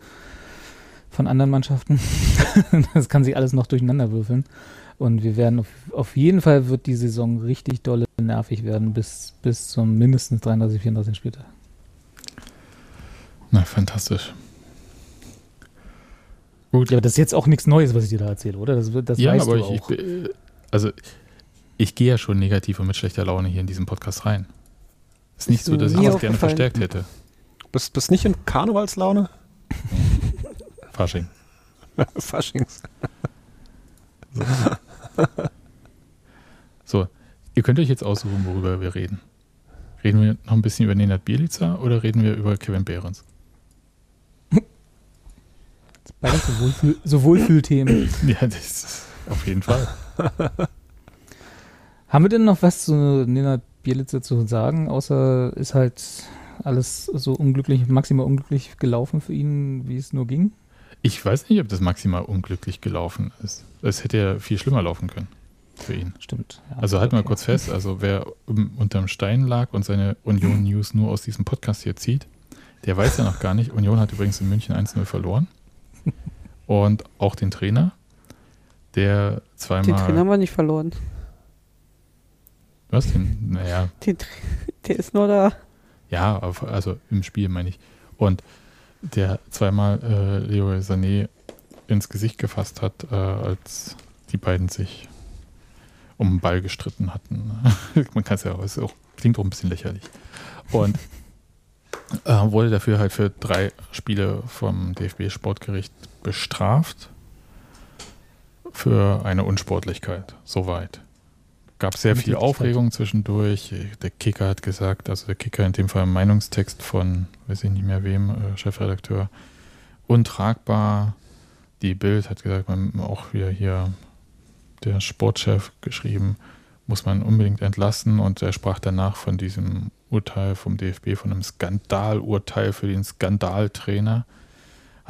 von anderen Mannschaften. das kann sich alles noch durcheinander würfeln. Und wir werden auf, auf jeden Fall wird die Saison richtig dolle nervig werden bis, bis zum mindestens 33, 34 Spieltag. Na, fantastisch. Gut. Ja, aber das ist jetzt auch nichts Neues, was ich dir da erzähle, oder? Das, wird- das ja, weißt aber du ich, auch. ich, also ich gehe ja schon negativ und mit schlechter Laune hier in diesen Podcast rein. Ist nicht Ist so, dass ich das gerne verstärkt hätte. Bist, bist nicht in Karnevalslaune? Fasching. Faschings. So, ihr könnt euch jetzt aussuchen, worüber wir reden. Reden wir noch ein bisschen über Nenad Bielica oder reden wir über Kevin Behrens? Beides so, Wohlfühl, so Wohlfühlthemen. Ja, das ist auf jeden Fall. Haben wir denn noch was zu Nenad Bielitzer zu sagen, außer ist halt alles so unglücklich, maximal unglücklich gelaufen für ihn, wie es nur ging? Ich weiß nicht, ob das maximal unglücklich gelaufen ist. Es hätte ja viel schlimmer laufen können für ihn. Stimmt. Ja, also halten wir kurz fest, also wer unterm Stein lag und seine Union News nur aus diesem Podcast hier zieht, der weiß ja noch gar nicht. Union hat übrigens in München 1-0 verloren. Und auch den Trainer, der zweimal. Den Trainer haben wir nicht verloren. Was denn? Naja. Den, der ist nur da. Ja, also im Spiel meine ich. Und der zweimal äh, Leo Sané ins Gesicht gefasst hat, äh, als die beiden sich um den Ball gestritten hatten. Man kann es ja, es auch, klingt auch ein bisschen lächerlich. Und äh, wurde dafür halt für drei Spiele vom DFB-Sportgericht bestraft. Für eine Unsportlichkeit. Soweit. Gab sehr viel Aufregung zwischendurch. Der Kicker hat gesagt, also der Kicker in dem Fall im Meinungstext von, weiß ich nicht mehr wem, äh, Chefredakteur, untragbar. Die Bild hat gesagt, man auch wieder hier der Sportchef geschrieben, muss man unbedingt entlassen und er sprach danach von diesem Urteil vom DFB, von einem Skandalurteil für den Skandaltrainer.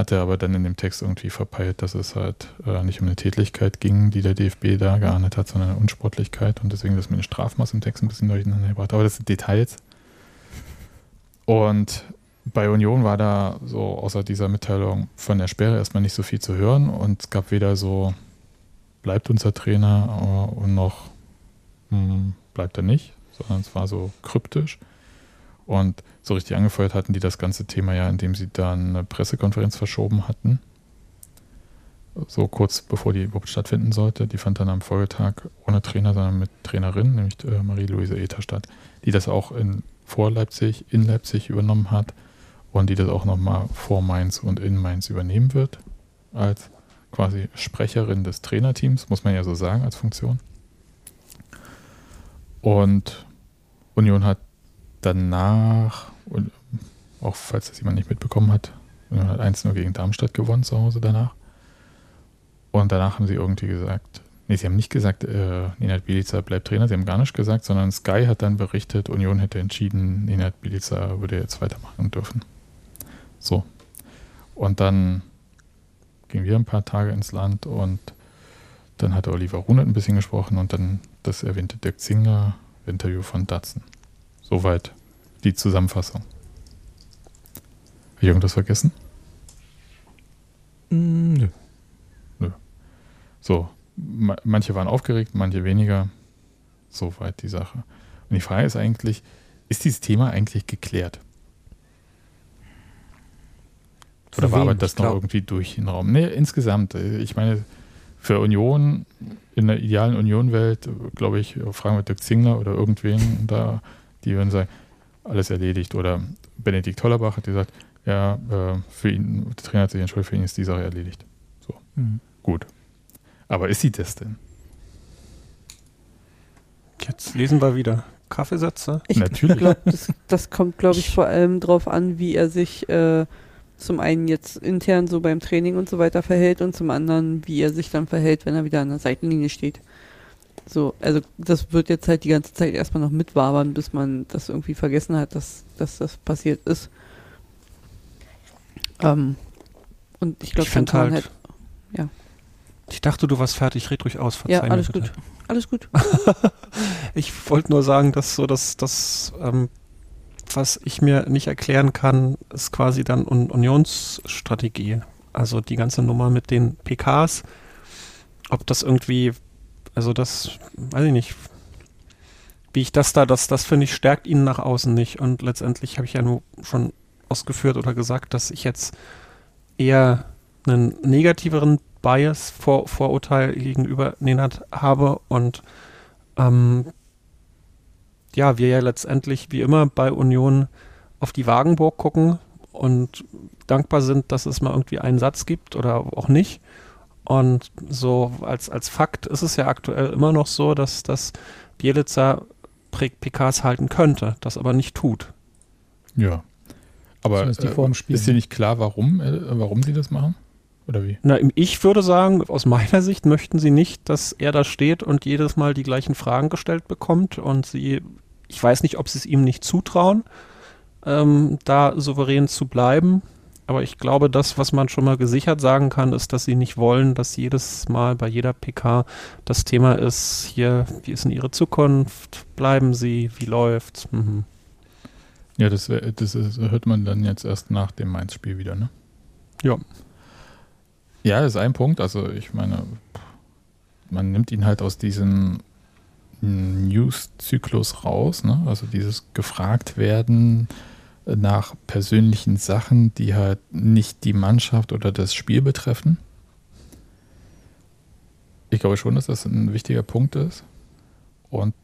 Hat er aber dann in dem Text irgendwie verpeilt, dass es halt äh, nicht um eine Tätlichkeit ging, die der DFB da geahndet hat, sondern eine Unsportlichkeit und deswegen das mit dem Strafmaß im Text ein bisschen durcheinander gebracht. Aber das sind Details. Und bei Union war da so außer dieser Mitteilung von der Sperre erstmal nicht so viel zu hören und es gab weder so, bleibt unser Trainer äh, und noch hm, bleibt er nicht, sondern es war so kryptisch. Und so richtig angefeuert hatten die das ganze Thema ja, indem sie dann eine Pressekonferenz verschoben hatten. So kurz bevor die überhaupt stattfinden sollte. Die fand dann am Folgetag ohne Trainer, sondern mit Trainerin, nämlich äh, Marie-Louise Ether statt, die das auch in, vor Leipzig, in Leipzig übernommen hat und die das auch nochmal vor Mainz und in Mainz übernehmen wird. Als quasi Sprecherin des Trainerteams, muss man ja so sagen, als Funktion. Und Union hat danach, auch falls das jemand nicht mitbekommen hat, hat 1-0 gegen Darmstadt gewonnen zu Hause danach. Und danach haben sie irgendwie gesagt, nee, sie haben nicht gesagt, äh, Nenad Bilica bleibt Trainer, sie haben gar nicht gesagt, sondern Sky hat dann berichtet, Union hätte entschieden, Nenad Bilica würde jetzt weitermachen dürfen. So. Und dann gingen wir ein paar Tage ins Land und dann hat Oliver Runert ein bisschen gesprochen und dann das erwähnte Dirk Zinger Interview von Datsen. Soweit die Zusammenfassung. Habe ich irgendwas vergessen? Mm, nö. Nö. So, ma manche waren aufgeregt, manche weniger. Soweit die Sache. Und die Frage ist eigentlich, ist dieses Thema eigentlich geklärt? Oder war aber das noch irgendwie durch den Raum? Nee, insgesamt. Ich meine, für Union, in der idealen Union-Welt, glaube ich, fragen wir Dirk Zingler oder irgendwen da, die würden sagen, alles erledigt. Oder Benedikt Hollerbach hat gesagt, ja, äh, für ihn, der Trainer hat sich entschuldigt, für ihn ist die Sache erledigt. So, mhm. gut. Aber ist sie das denn? Jetzt lesen wir wieder Kaffeesätze. Ich Natürlich. Glaub, das, das kommt, glaube ich, vor allem darauf an, wie er sich äh, zum einen jetzt intern so beim Training und so weiter verhält und zum anderen, wie er sich dann verhält, wenn er wieder an der Seitenlinie steht. So, also das wird jetzt halt die ganze Zeit erstmal noch mitwabern, bis man das irgendwie vergessen hat, dass, dass das passiert ist. Ähm, und ich glaube, dann kann halt, halt, ja. Ich dachte, du warst fertig, red ruhig aus, verzeih Ja, alles gut. Alles gut. ich wollte nur sagen, dass so das, das ähm, was ich mir nicht erklären kann, ist quasi dann Un Unionsstrategie. Also die ganze Nummer mit den PKs, ob das irgendwie, also das, weiß ich nicht, wie ich das da, das, das finde ich, stärkt ihn nach außen nicht. Und letztendlich habe ich ja nur schon ausgeführt oder gesagt, dass ich jetzt eher einen negativeren Bias, Vor Vorurteil gegenüber Nenad habe und ähm, ja, wir ja letztendlich wie immer bei Union auf die Wagenburg gucken und dankbar sind, dass es mal irgendwie einen Satz gibt oder auch nicht. Und so als, als Fakt ist es ja aktuell immer noch so, dass, dass Bielitzer PKs halten könnte, das aber nicht tut. Ja. Aber ist, äh, ist dir nicht klar, warum, äh, warum sie das machen? Oder wie? Na, ich würde sagen, aus meiner Sicht möchten sie nicht, dass er da steht und jedes Mal die gleichen Fragen gestellt bekommt und sie, ich weiß nicht, ob sie es ihm nicht zutrauen, ähm, da souverän zu bleiben. Aber ich glaube, das, was man schon mal gesichert sagen kann, ist, dass sie nicht wollen, dass jedes Mal bei jeder PK das Thema ist, hier, wie ist denn ihre Zukunft? Bleiben sie? Wie läuft's? Mhm. Ja, das, das ist, hört man dann jetzt erst nach dem Mainz-Spiel wieder, ne? Ja. Ja, das ist ein Punkt. Also ich meine, man nimmt ihn halt aus diesem News-Zyklus raus, ne? Also dieses gefragt werden nach persönlichen Sachen, die halt nicht die Mannschaft oder das Spiel betreffen. Ich glaube schon, dass das ein wichtiger Punkt ist. Und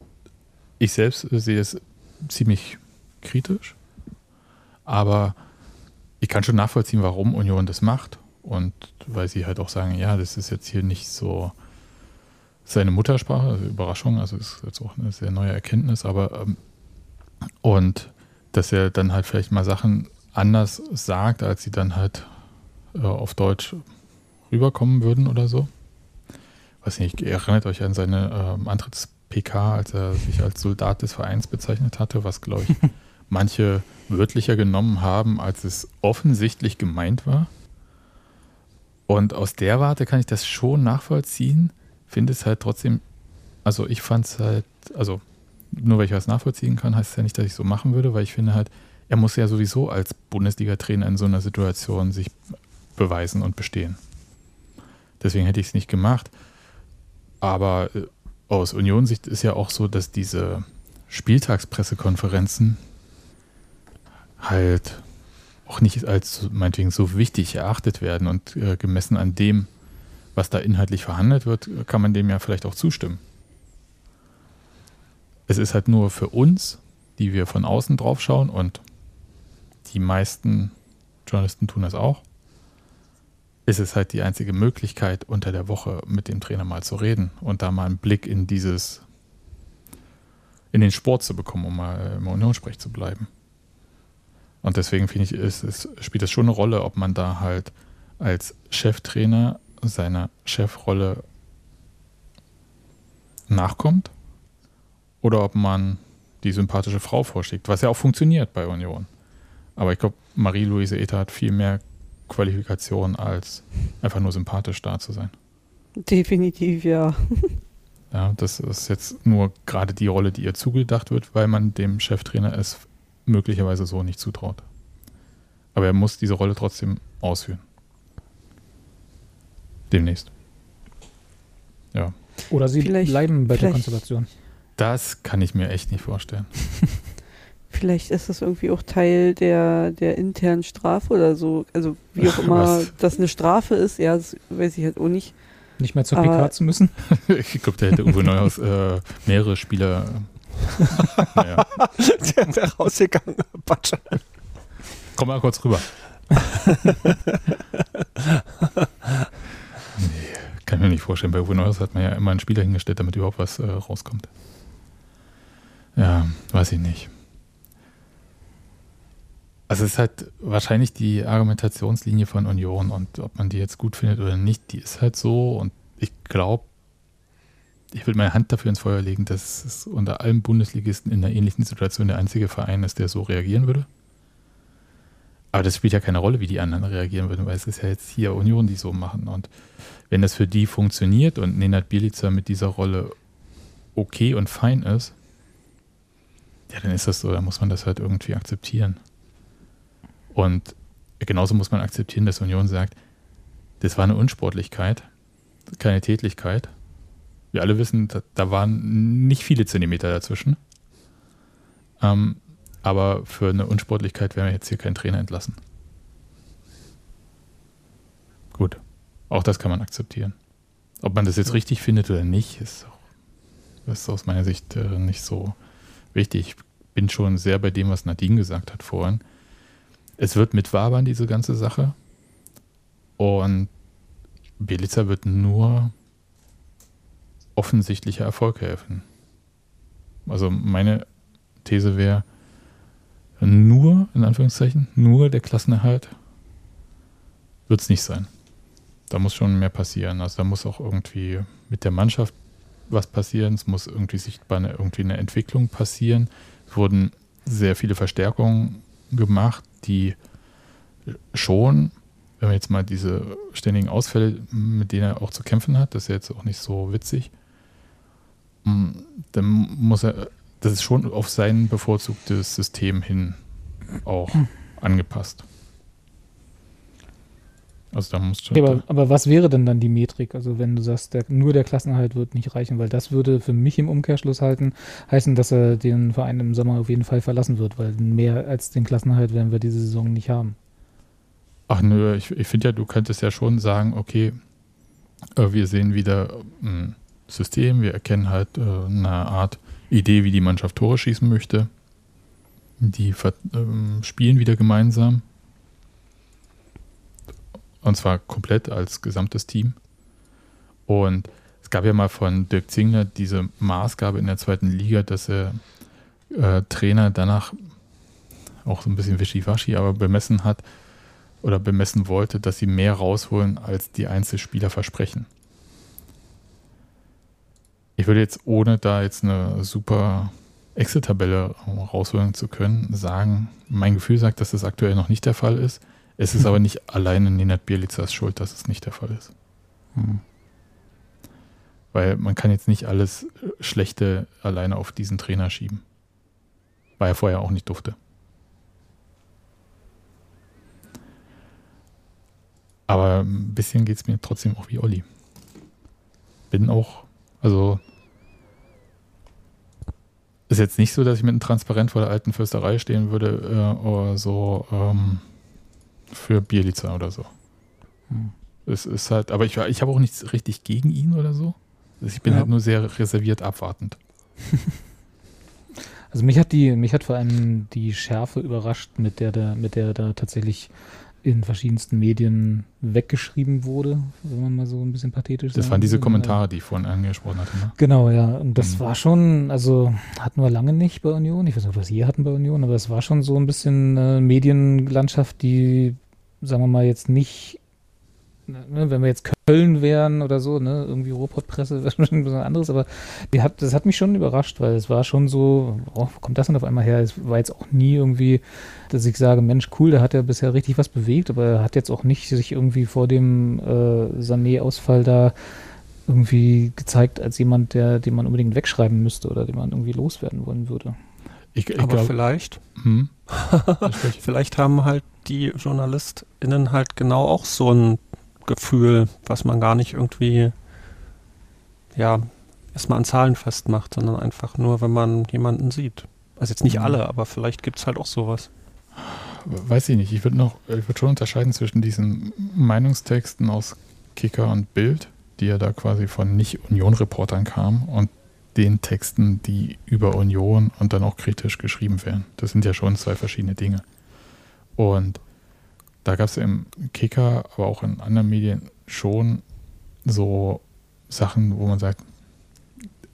ich selbst sehe es ziemlich kritisch. Aber ich kann schon nachvollziehen, warum Union das macht. Und weil sie halt auch sagen, ja, das ist jetzt hier nicht so seine Muttersprache, also Überraschung, also ist jetzt auch eine sehr neue Erkenntnis, aber ähm, und dass er dann halt vielleicht mal Sachen anders sagt, als sie dann halt äh, auf Deutsch rüberkommen würden oder so. Weiß nicht, erinnert euch an seine äh, Antritts-PK, als er sich als Soldat des Vereins bezeichnet hatte, was, glaube ich, manche wörtlicher genommen haben, als es offensichtlich gemeint war. Und aus der Warte kann ich das schon nachvollziehen, finde es halt trotzdem, also ich fand es halt, also nur weil ich was nachvollziehen kann, heißt es ja nicht, dass ich so machen würde, weil ich finde halt, er muss ja sowieso als Bundesliga-Trainer in so einer Situation sich beweisen und bestehen. Deswegen hätte ich es nicht gemacht. Aber äh, aus Union-Sicht ist ja auch so, dass diese Spieltagspressekonferenzen halt auch nicht als meinetwegen so wichtig erachtet werden und äh, gemessen an dem, was da inhaltlich verhandelt wird, kann man dem ja vielleicht auch zustimmen. Es ist halt nur für uns, die wir von außen drauf schauen und die meisten Journalisten tun das auch, ist es halt die einzige Möglichkeit, unter der Woche mit dem Trainer mal zu reden und da mal einen Blick in dieses, in den Sport zu bekommen, um mal im Unionssprech zu bleiben. Und deswegen finde ich, ist, es spielt es schon eine Rolle, ob man da halt als Cheftrainer seiner Chefrolle nachkommt oder ob man die sympathische Frau vorschlägt, was ja auch funktioniert bei Union. Aber ich glaube, Marie-Louise Ether hat viel mehr Qualifikation, als einfach nur sympathisch da zu sein. Definitiv, ja. Ja, das ist jetzt nur gerade die Rolle, die ihr zugedacht wird, weil man dem Cheftrainer es möglicherweise so nicht zutraut. Aber er muss diese Rolle trotzdem ausführen. Demnächst. Ja. Oder sie Vielleicht- bleiben bei der Konstellation. Das kann ich mir echt nicht vorstellen. Vielleicht ist das irgendwie auch Teil der, der internen Strafe oder so. Also wie auch immer Was? das eine Strafe ist, ja, das weiß ich halt auch nicht. Nicht mehr zur Aber- PK zu müssen. ich glaube, da hätte Uwe Neuhaus äh, mehrere Spieler. naja, Der wäre rausgegangen. Batsche. komm mal kurz rüber. nee, kann ich mir nicht vorstellen. Bei Uwe Neuhaus hat man ja immer einen Spieler hingestellt, damit überhaupt was äh, rauskommt. Ja, weiß ich nicht. Also es ist halt wahrscheinlich die Argumentationslinie von Union und ob man die jetzt gut findet oder nicht, die ist halt so und ich glaube, ich würde meine Hand dafür ins Feuer legen, dass es unter allen Bundesligisten in einer ähnlichen Situation der einzige Verein ist, der so reagieren würde. Aber das spielt ja keine Rolle, wie die anderen reagieren würden, weil es ist ja jetzt hier Union, die so machen. Und wenn das für die funktioniert und Nenad Bielica mit dieser Rolle okay und fein ist, ja, dann ist das so, dann muss man das halt irgendwie akzeptieren. Und genauso muss man akzeptieren, dass Union sagt, das war eine Unsportlichkeit, keine Tätlichkeit. Wir alle wissen, da, da waren nicht viele Zentimeter dazwischen. Ähm, aber für eine Unsportlichkeit werden wir jetzt hier keinen Trainer entlassen. Gut, auch das kann man akzeptieren. Ob man das jetzt richtig findet oder nicht, ist, auch, ist aus meiner Sicht äh, nicht so wichtig. Ich bin schon sehr bei dem, was Nadine gesagt hat vorhin. Es wird mitwabern, diese ganze Sache. Und Bielica wird nur offensichtlicher Erfolg helfen. Also meine These wäre, nur, in Anführungszeichen, nur der Klassenerhalt wird es nicht sein. Da muss schon mehr passieren. Also da muss auch irgendwie mit der Mannschaft was passieren. Es muss irgendwie sichtbar eine, irgendwie eine Entwicklung passieren. Es wurden sehr viele Verstärkungen gemacht, die schon, wenn man jetzt mal diese ständigen Ausfälle, mit denen er auch zu kämpfen hat, das ist ja jetzt auch nicht so witzig, mm, dann muss er, das ist schon auf sein bevorzugtes System hin auch angepasst. Also da musst du. Okay, aber, aber, was wäre denn dann die Metrik? Also wenn du sagst, der, nur der Klassenhalt wird nicht reichen, weil das würde für mich im Umkehrschluss halten, heißen, dass er den Verein im Sommer auf jeden Fall verlassen wird, weil mehr als den Klassenhalt werden wir diese Saison nicht haben. Ach nö, ich, ich finde ja, du könntest ja schon sagen, okay, äh, wir sehen wieder ein System, wir erkennen halt äh, eine Art Idee, wie die Mannschaft Tore schießen möchte. Die äh, spielen wieder gemeinsam und zwar komplett als gesamtes Team. Und es gab ja mal von Dirk Zingler diese Maßgabe in der zweiten Liga, dass er äh, Trainer danach auch so ein bisschen wischiwaschi, aber bemessen hat oder bemessen wollte, dass sie mehr rausholen, als die Einzelspieler versprechen. Ich würde jetzt, ohne da jetzt eine super Excel-Tabelle rausholen zu können, sagen, mein Gefühl sagt, dass das aktuell noch nicht der Fall ist. Es ist aber nicht alleine Nenad Bielitsas Schuld, dass es nicht der Fall ist. Hm. Weil man kann jetzt nicht alles Schlechte alleine auf diesen Trainer schieben. Weil er vorher auch nicht durfte. Aber ein bisschen geht es mir trotzdem auch wie Olli. Bin auch, also ist jetzt nicht so, dass ich mit einem Transparent vor der alten Fürsterei stehen würde äh, oder so, ähm, für Bielica oder so. Hm. Es ist halt, aber ich, ich habe auch nichts richtig gegen ihn oder so. Also ich bin ja. halt nur sehr reserviert abwartend. Also mich hat die, mich hat vor allem die Schärfe überrascht, mit der da, mit der da tatsächlich in verschiedensten Medien weggeschrieben wurde, wenn man mal so ein bisschen pathetisch Das waren diese Kommentare, die ich vorhin angesprochen hatte. Ne? Genau, ja. Und das mhm. war schon, also hatten wir lange nicht bei Union. Ich weiß nicht, ob wir es je hatten bei Union, aber es war schon so ein bisschen äh, Medienlandschaft, die sagen wir mal, jetzt nicht, ne, wenn wir jetzt Köln wären oder so, ne, irgendwie Ruhrpottpresse wäre schon was anderes, aber die hat, das hat mich schon überrascht, weil es war schon so, oh, wo kommt das denn auf einmal her? Es war jetzt auch nie irgendwie, dass ich sage, Mensch, cool, der hat ja bisher richtig was bewegt, aber er hat jetzt auch nicht sich irgendwie vor dem äh, Sané-Ausfall da irgendwie gezeigt als jemand, der, den man unbedingt wegschreiben müsste oder den man irgendwie loswerden wollen würde. Ich, ich aber glaub, vielleicht, hm? vielleicht haben halt die JournalistInnen halt genau auch so ein Gefühl, was man gar nicht irgendwie, ja, erstmal an Zahlen festmacht, sondern einfach nur, wenn man jemanden sieht. Also jetzt nicht mhm. alle, aber vielleicht gibt es halt auch sowas. Weiß ich nicht. Ich würde noch, ich würde schon unterscheiden zwischen diesen Meinungstexten aus Kicker und Bild, die ja da quasi von Nicht-Union-Reportern kamen und den Texten, die über Union und dann auch kritisch geschrieben werden. Das sind ja schon zwei verschiedene Dinge. Und da gab es im Kicker, aber auch in anderen Medien schon so Sachen, wo man sagt,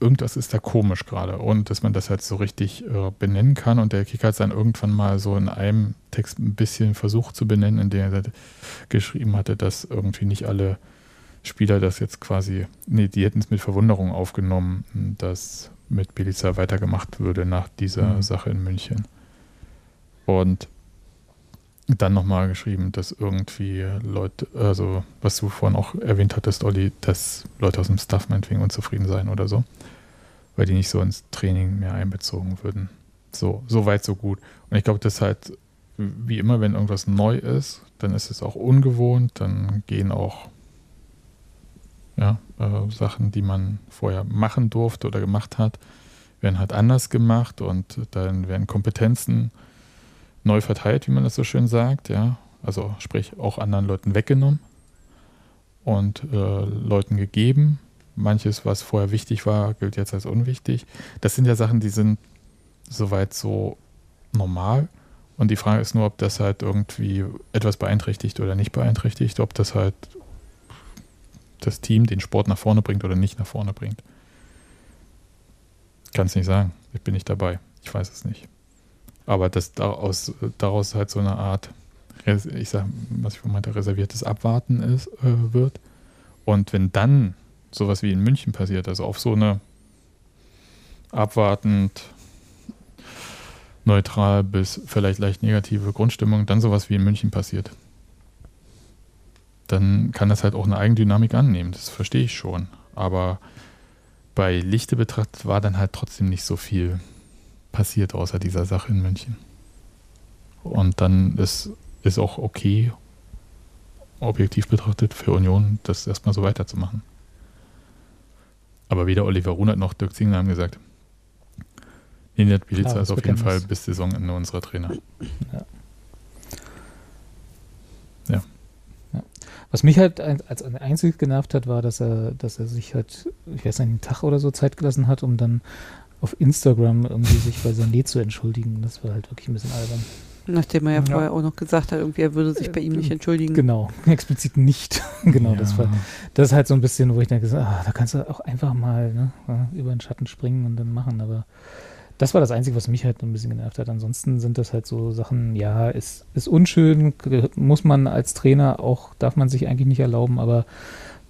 irgendwas ist da komisch gerade und dass man das halt so richtig äh, benennen kann. Und der Kicker hat es dann irgendwann mal so in einem Text ein bisschen versucht zu benennen, in dem er geschrieben hatte, dass irgendwie nicht alle Spieler das jetzt quasi, nee, die hätten es mit Verwunderung aufgenommen, dass mit Beliza weitergemacht würde nach dieser mhm. Sache in München. Und dann nochmal geschrieben, dass irgendwie Leute, also was du vorhin auch erwähnt hattest, Olli, dass Leute aus dem Staff meinetwegen unzufrieden seien oder so, weil die nicht so ins Training mehr einbezogen würden. So, so weit, so gut. Und ich glaube, das ist halt, wie immer, wenn irgendwas neu ist, dann ist es auch ungewohnt, dann gehen auch ja, äh, Sachen, die man vorher machen durfte oder gemacht hat, werden halt anders gemacht und dann werden Kompetenzen neu verteilt, wie man das so schön sagt, ja. Also sprich auch anderen Leuten weggenommen und äh, Leuten gegeben. Manches, was vorher wichtig war, gilt jetzt als unwichtig. Das sind ja Sachen, die sind soweit so normal. Und die Frage ist nur, ob das halt irgendwie etwas beeinträchtigt oder nicht beeinträchtigt, ob das halt das Team den Sport nach vorne bringt oder nicht nach vorne bringt. Kann es nicht sagen. Ich bin nicht dabei. Ich weiß es nicht. Aber dass daraus, daraus halt so eine Art ich sag, was ich meinte, reserviertes Abwarten ist, äh, wird. Und wenn dann sowas wie in München passiert, also auf so eine abwartend, neutral bis vielleicht leicht negative Grundstimmung, dann sowas wie in München passiert, dann kann das halt auch eine Eigendynamik annehmen. Das verstehe ich schon. Aber bei Lichte betrachtet war dann halt trotzdem nicht so viel passiert außer dieser Sache in München. Und dann ist, ist auch okay, objektiv betrachtet, für Union das erstmal so weiterzumachen. Aber weder Oliver Runert noch Dirk Zingler haben gesagt, Ninja Bielica ist auf jeden Fall bis Saisonende unserer Trainer. Ja. ja. ja. Was mich halt als einziges genervt hat, war, dass er, dass er sich halt, ich weiß nicht, einen Tag oder so Zeit gelassen hat, um dann auf Instagram irgendwie sich bei Sané zu entschuldigen. Das war halt wirklich ein bisschen albern. Nachdem er ja, ja, vorher auch noch gesagt hat, irgendwie er würde sich bei ihm nicht entschuldigen. Genau, explizit nicht. genau, ja. das war das ist halt so ein bisschen, wo ich denke, ah, da kannst du auch einfach mal ne, über den Schatten springen und dann machen, aber das war das Einzige, was mich halt ein bisschen genervt hat. Ansonsten sind das halt so Sachen, ja, ist, ist unschön, muss man als Trainer auch, darf man sich eigentlich nicht erlauben, aber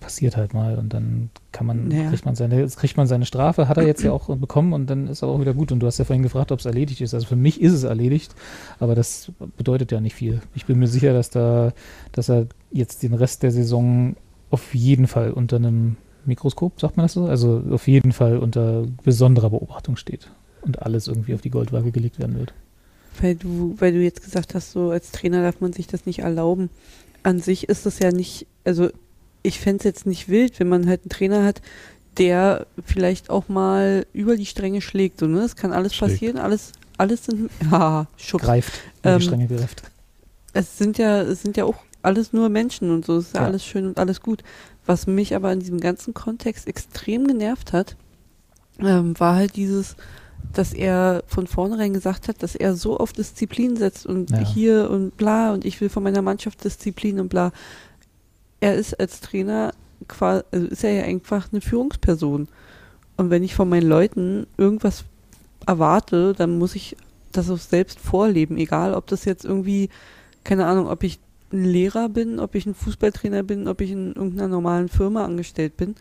passiert halt mal und dann kann man, ja. kriegt man seine, kriegt man seine Strafe, hat er jetzt ja auch bekommen und dann ist er auch wieder gut. Und du hast ja vorhin gefragt, ob es erledigt ist. Also für mich ist es erledigt, aber das bedeutet ja nicht viel. Ich bin mir sicher, dass da, dass er jetzt den Rest der Saison auf jeden Fall unter einem Mikroskop, sagt man das so? Also auf jeden Fall unter besonderer Beobachtung steht und alles irgendwie auf die Goldwaage gelegt werden wird. Weil du, weil du jetzt gesagt hast, so als Trainer darf man sich das nicht erlauben. An sich ist das ja nicht, also ich fände es jetzt nicht wild, wenn man halt einen Trainer hat, der vielleicht auch mal über die Stränge schlägt. So, ne? Es kann alles schlägt. passieren, alles, alles sind, ja, Schubs. Greift, ähm, die Stränge greift. Es sind ja, es sind ja auch alles nur Menschen und so, es ist ja, ja alles schön und alles gut. Was mich aber in diesem ganzen Kontext extrem genervt hat, ähm, war halt dieses, dass er von vornherein gesagt hat, dass er so auf Disziplin setzt und ja. hier und bla und ich will von meiner Mannschaft Disziplin und bla. Er ist als Trainer quasi, also ist er ja einfach eine Führungsperson. Und wenn ich von meinen Leuten irgendwas erwarte, dann muss ich das auch selbst vorleben, egal ob das jetzt irgendwie, keine Ahnung, ob ich ein Lehrer bin, ob ich ein Fußballtrainer bin, ob ich in irgendeiner normalen Firma angestellt bin.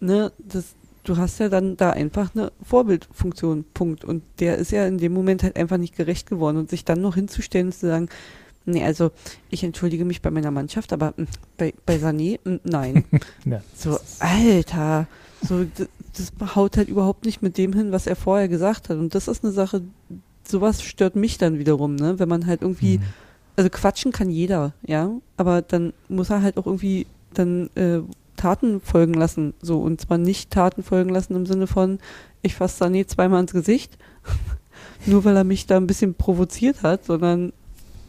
Ne, das, du hast ja dann da einfach eine Vorbildfunktion, Punkt. Und der ist ja in dem Moment halt einfach nicht gerecht geworden. Und sich dann noch hinzustellen und zu sagen, nee, also ich entschuldige mich bei meiner Mannschaft, aber mh, hm, bei, bei Sané, mh, hm, nein. ja, so, Alter, so, das, das haut halt überhaupt nicht mit dem hin, was er vorher gesagt hat. Und das ist eine Sache, sowas stört mich dann wiederum, ne? Wenn man halt irgendwie, mhm. also quatschen kann jeder, ja, aber dann muss er halt auch irgendwie dann äh, Taten folgen lassen. So, und zwar nicht Taten folgen lassen im Sinne von, ich fasse Sané zweimal ins Gesicht, nur weil er mich da ein bisschen provoziert hat, sondern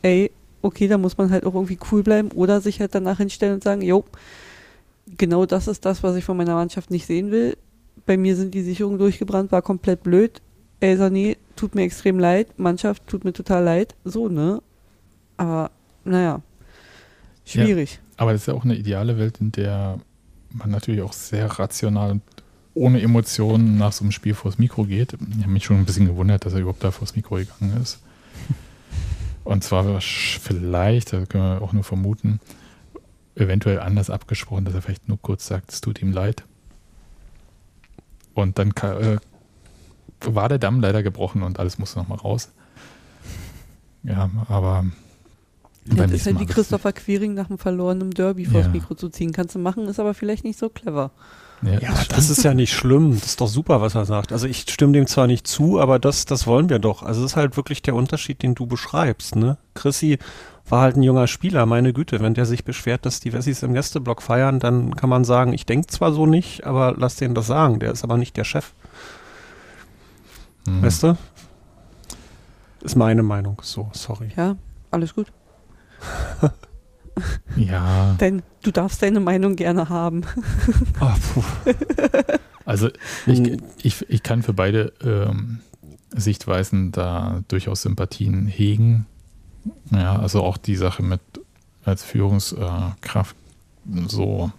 ey, okay, da muss man halt auch irgendwie cool bleiben oder sich halt danach hinstellen und sagen, jo, genau das ist das, was ich von meiner Mannschaft nicht sehen will. Bei mir sind die Sicherungen durchgebrannt, war komplett blöd. Ey, Sané, tut mir extrem leid, Mannschaft tut mir total leid, so, ne? Aber, naja, schwierig. Ja, aber das ist ja auch eine ideale Welt, in der man natürlich auch sehr rational und ohne Emotionen nach so einem Spiel vors Mikro geht. Ich habe mich schon ein bisschen gewundert, dass er überhaupt da vors Mikro gegangen ist. Und zwar vielleicht, da können wir auch nur vermuten, eventuell anders abgesprochen, dass er vielleicht nur kurz sagt, es tut ihm leid. Und dann äh, war der Damm leider gebrochen und alles musste nochmal raus. Ja, aber ja, das ist halt wie Christopher Quiring nach einem verlorenen Derby ja. vors Mikro zu ziehen. Kannst du machen, ist aber vielleicht nicht so clever. Ja, ja das, das ist ja nicht schlimm. Das ist doch super, was er sagt. Also ich stimme dem zwar nicht zu, aber das, das wollen wir doch. Also es ist halt wirklich der Unterschied, den du beschreibst. Ne? Chrissy war halt ein junger Spieler, meine Güte. Wenn der sich beschwert, dass die Wessis im Gästeblock feiern, dann kann man sagen, ich denke zwar so nicht, aber lass den das sagen. Der ist aber nicht der Chef. Mhm. Weißt du? Ist meine Meinung. So, sorry. Ja, alles gut. ja. Denn du darfst deine Meinung gerne haben. oh, also ich, ich, ich kann für beide ähm, Sichtweisen da durchaus Sympathien hegen. Ja, also auch die Sache mit als Führungskraft so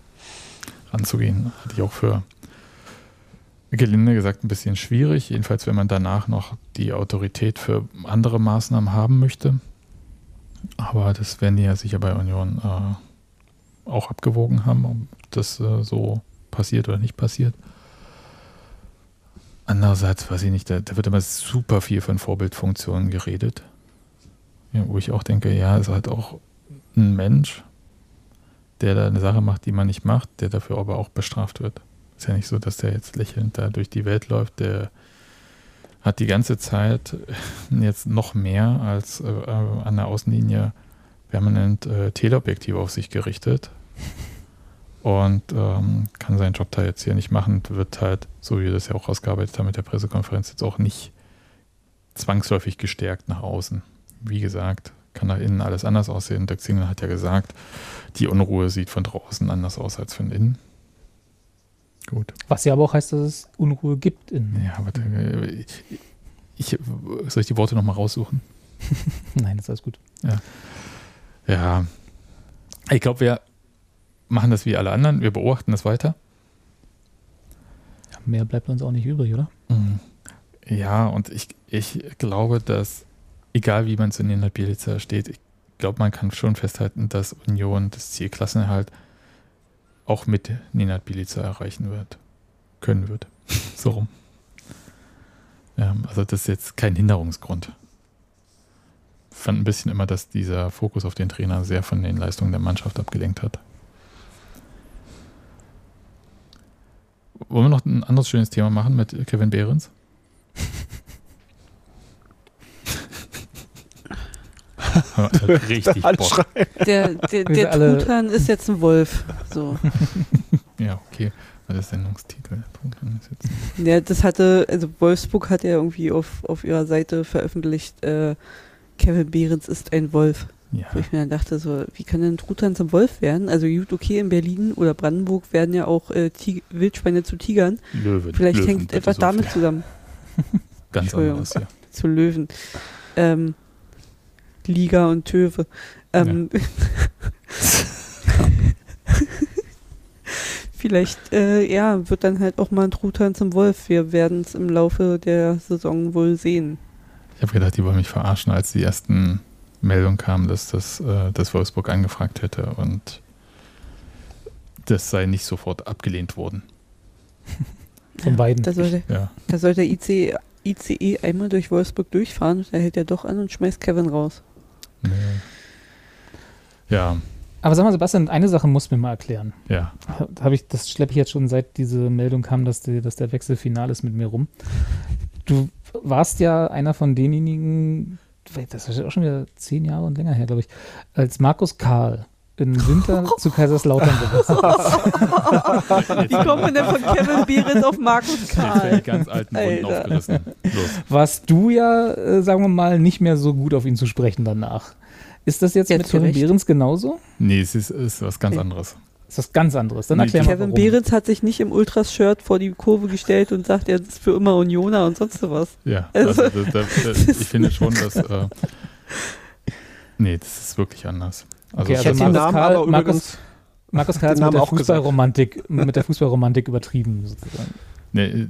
ranzugehen, hatte ich auch für gelinde gesagt ein bisschen schwierig. Jedenfalls, wenn man danach noch die Autorität für andere Maßnahmen haben möchte. Aber das werden die ja sicher bei Union äh, auch abgewogen haben, ob das äh, so passiert oder nicht passiert. Andererseits weiß ich nicht, da, da wird immer super viel von Vorbildfunktionen geredet. Ja, wo ich auch denke, ja, ist halt auch ein Mensch, der da eine Sache macht, die man nicht macht, der dafür aber auch bestraft wird. Ist ja nicht so, dass der jetzt lächelnd da durch die Welt läuft, der hat die ganze Zeit jetzt noch mehr als äh, an der Außenlinie permanent äh, Teleobjektive auf sich gerichtet und ähm, kann seinen Job da jetzt hier nicht machen. Wird halt, so wie wir das ja auch rausgearbeitet haben mit der Pressekonferenz, jetzt auch nicht zwangsläufig gestärkt nach außen. Wie gesagt, kann nach innen alles anders aussehen. Dirk Zingel hat ja gesagt, die Unruhe sieht von draußen anders aus als von innen. Gut. Was ja aber auch heißt, dass es Unruhe gibt in. Ja, aber ich, soll ich die Worte nochmal raussuchen? Nein, das ist alles gut. Ja. Ja. Ich glaube, wir machen das wie alle anderen. Wir beobachten das weiter. Ja, mehr bleibt uns auch nicht übrig, oder? Mhm. Ja, und ich, ich glaube, dass, egal wie man zu Nenad Bielica steht, ich glaube, man kann schon festhalten, dass Union das Ziel Klassenerhalt auch mit Nenad Bilica erreichen wird, können wird. so rum. Ja, also das ist jetzt kein Hinderungsgrund. Ich fand ein bisschen immer, dass dieser Fokus auf den Trainer sehr von den Leistungen der Mannschaft abgelenkt hat. Wollen wir noch ein anderes schönes Thema machen mit Kevin Behrens? Richtig Bock. Der, der, der Truthahn ist jetzt ein Wolf. So. ja, okay. Der Sendungstitel. Ja, das hatte, also Wolfsburg hat ja irgendwie auf, auf ihrer Seite veröffentlicht, äh, Kevin Behrens ist ein Wolf. Ja. Wo ich mir dann dachte, so, wie kann denn ein Truthahn zum Wolf werden? Also gut, okay, in Berlin oder Brandenburg werden ja auch äh, Wildschweine zu Tigern. Löwen. Vielleicht Löwen, hängt etwas so damit viel. zusammen. Ganz anders, ja. Zu Löwen. Ähm, Liga und Töwe. Ähm, ja. Vielleicht, äh, ja, wird dann halt auch mal ein Truthahn zum Wolf. Wir werden es im Laufe der Saison wohl sehen. Ich habe gedacht, die wollen mich verarschen, als die ersten Meldungen kamen, dass das äh, dass Wolfsburg angefragt hätte und das sei nicht sofort abgelehnt worden. Von beiden. Da soll, der, ja. da soll der ICE, ICE einmal durch Wolfsburg durchfahren, da hält er doch an und schmeißt Kevin raus. Nee. Ja. Aber sag mal, Sebastian, eine Sache muss mir mal erklären. Ja. Hab ich, das schleppe ich jetzt schon seit diese Meldung kam, dass, die, dass der Wechsel final ist mit mir rum. Du warst ja einer von denjenigen, das ist auch schon wieder zehn Jahre und länger her, glaube ich, als Markus Karl im Winter zu Kaiserslautern gewechselt Wie kommt man denn von Kevin Behrens auf Markus Karl? Ganz alten Wunden aufgerissen. Los. Warst du ja, äh, sagen wir mal, nicht mehr so gut auf ihn zu sprechen danach. Ist das jetzt, jetzt mit Kevin Behrens genauso? Nee, es ist, ist was ganz anderes. Das ist was ganz anderes. Dann erklär nee, mal, Kevin Behrens hat sich nicht im Ultras-Shirt vor die Kurve gestellt und sagt, er ist für immer Unioner und sonst was. Ja, also, also da, da, ich finde schon, dass. Äh, nee, das ist wirklich anders. Also, okay, also Markus, Karl, Markus, Markus Karl hat mit der, Fußballromantik, mit der Fußballromantik übertrieben, sozusagen. Nee,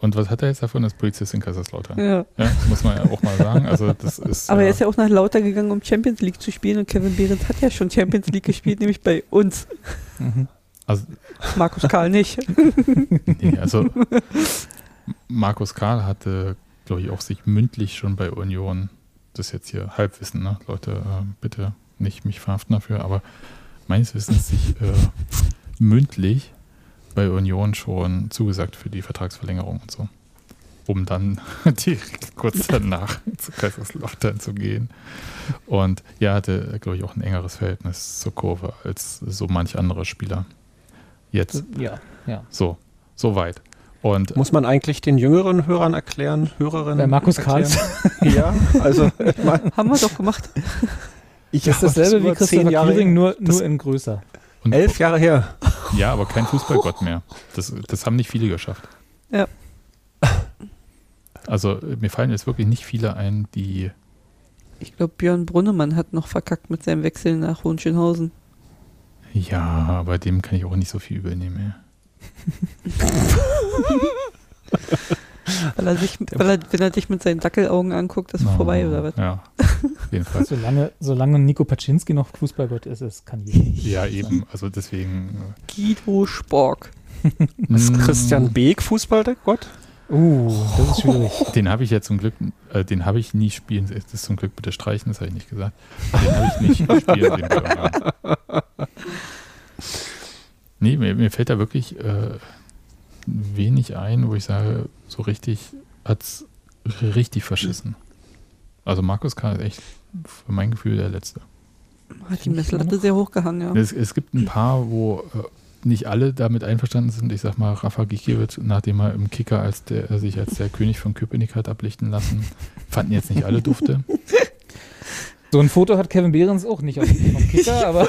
und was hat er jetzt davon als Polizist in Kaiserslautern? Ja. ja. Muss man ja auch mal sagen. Also das ist, Aber er ist ja auch nach Lauter gegangen, um Champions League zu spielen und Kevin Behrens hat ja schon Champions League gespielt, nämlich bei uns. Mhm. Also, Markus Karl nicht. nee, also Markus Karl hatte, glaube ich, auch sich mündlich schon bei Union, das ist jetzt hier Halbwissen, ne? Leute, äh, bitte nicht mich verhaften dafür, aber meines Wissens sich äh, mündlich bei Union schon zugesagt für die Vertragsverlängerung und so. Um dann direkt kurz danach zu Kaiserslautern zu gehen. Und ja, hatte, glaube ich, auch ein engeres Verhältnis zur Kurve als so manch andere Spieler. Jetzt. Ja, ja. So, so weit. Und Muss man eigentlich den jüngeren Hörern erklären, Hörerinnen? Bei Markus Karls. ja, also ich mein, haben wir doch gemacht. Ich das ist dasselbe wie Christopher Jahre nur, nur in größer. Und Elf Jahre her. Ja, aber kein Fußballgott mehr. Das, das haben nicht viele geschafft. Ja. Also mir fallen jetzt wirklich nicht viele ein, die. Ich glaube, Björn Brunnemann hat noch verkackt mit seinem Wechsel nach Hohenschönhausen. Ja, aber dem kann ich auch nicht so viel übernehmen. Weil er sich, weil er, wenn er dich mit seinen Dackelaugen anguckt, ist No, vorbei oder was? Ja, jedenfalls. Solange, solange Nico Paczynski noch Fußballgott ist, es kann jeder. Ja, eben. Also deswegen. Guido Spork. Ist Mm, Christian Beek Fußballgott? Uh, das ist schwierig. Den habe ich ja zum Glück, äh, den habe ich nie spielen sehen. Das ist zum Glück bitte streichen, das habe ich nicht gesagt. Den habe ich nicht spielen sehen. Nee, mir, mir fällt da wirklich äh, wenig ein, wo ich sage, so richtig hat's richtig verschissen. Also Markus K. ist echt für mein Gefühl der Letzte. Hat die Messlatte sehr hoch gehangen, ja. Es, es gibt ein paar, wo äh, nicht alle damit einverstanden sind. Ich sag mal, Rafa Gikiewicz, nachdem er im Kicker als der, sich als der König von Köpenick hat ablichten lassen, fanden jetzt nicht alle Dufte. So ein Foto hat Kevin Behrens auch nicht auf vom Kicker, aber